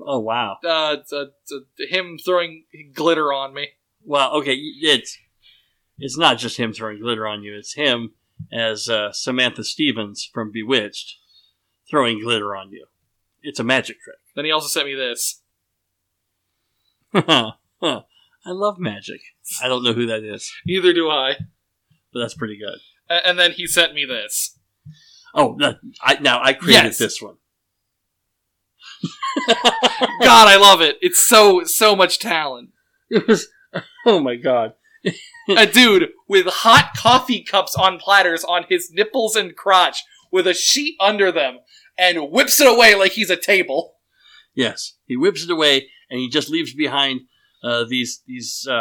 [SPEAKER 1] oh wow.
[SPEAKER 2] uh, it's, uh, it's, uh, him throwing glitter on me.
[SPEAKER 1] Well, okay. It's it's not just him throwing glitter on you. It's him as uh, Samantha Stevens from Bewitched throwing glitter on you. It's a magic trick.
[SPEAKER 2] Then he also sent me this.
[SPEAKER 1] I I love magic. I don't know who that is,
[SPEAKER 2] Neither do I.
[SPEAKER 1] but that's pretty good.
[SPEAKER 2] And then he sent me this.
[SPEAKER 1] Oh, that, I, now I created
[SPEAKER 2] Yes.
[SPEAKER 1] this one.
[SPEAKER 2] God, I love it. It's so so much talent.
[SPEAKER 1] It was. Oh my god.
[SPEAKER 2] A dude with hot coffee cups on platters on his nipples and crotch with a sheet under them and whips it away like he's a table.
[SPEAKER 1] Yes, he whips it away, and he just leaves behind uh, these these uh,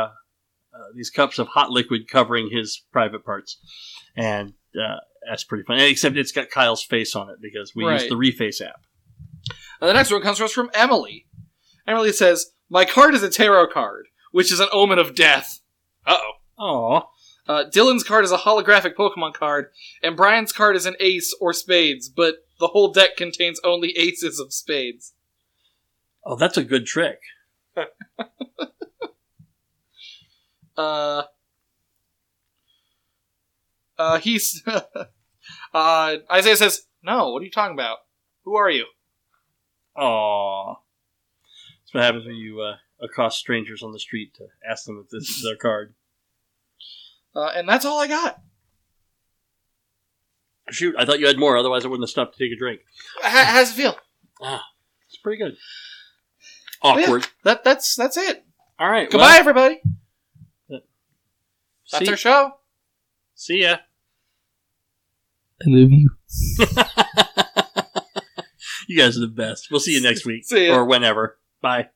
[SPEAKER 1] uh, these cups of hot liquid covering his private parts, and uh, that's pretty funny. Except it's got Kyle's face on it because we use the Reface app.
[SPEAKER 2] Uh, the next one comes to us from Emily. Emily says, "My card is a tarot card, which is an omen of death." Uh oh.
[SPEAKER 1] Oh,
[SPEAKER 2] Uh, Dylan's card is a holographic Pokemon card, and Brian's card is an ace or spades, but the whole deck contains only aces of spades.
[SPEAKER 1] oh, that's a good trick.
[SPEAKER 2] Uh, uh, he's. uh, Isaiah says, No, what are you talking about? Who are you?
[SPEAKER 1] Oh, that's what happens when you uh, accost strangers on the street to ask them if this is their card.
[SPEAKER 2] Uh, and that's all I got.
[SPEAKER 1] Shoot, I thought you had more. Otherwise, I wouldn't have stopped to take a drink.
[SPEAKER 2] How, how's it feel?
[SPEAKER 1] It's pretty good.
[SPEAKER 2] Well, yeah,
[SPEAKER 1] Awkward.
[SPEAKER 2] that that's that's it.
[SPEAKER 1] All right.
[SPEAKER 2] Goodbye,
[SPEAKER 1] well,
[SPEAKER 2] everybody. That's
[SPEAKER 1] see,
[SPEAKER 2] our show.
[SPEAKER 1] see ya.
[SPEAKER 2] I love you.
[SPEAKER 1] You guys are the best. We'll see you next week
[SPEAKER 2] See ya.
[SPEAKER 1] or whenever. Bye.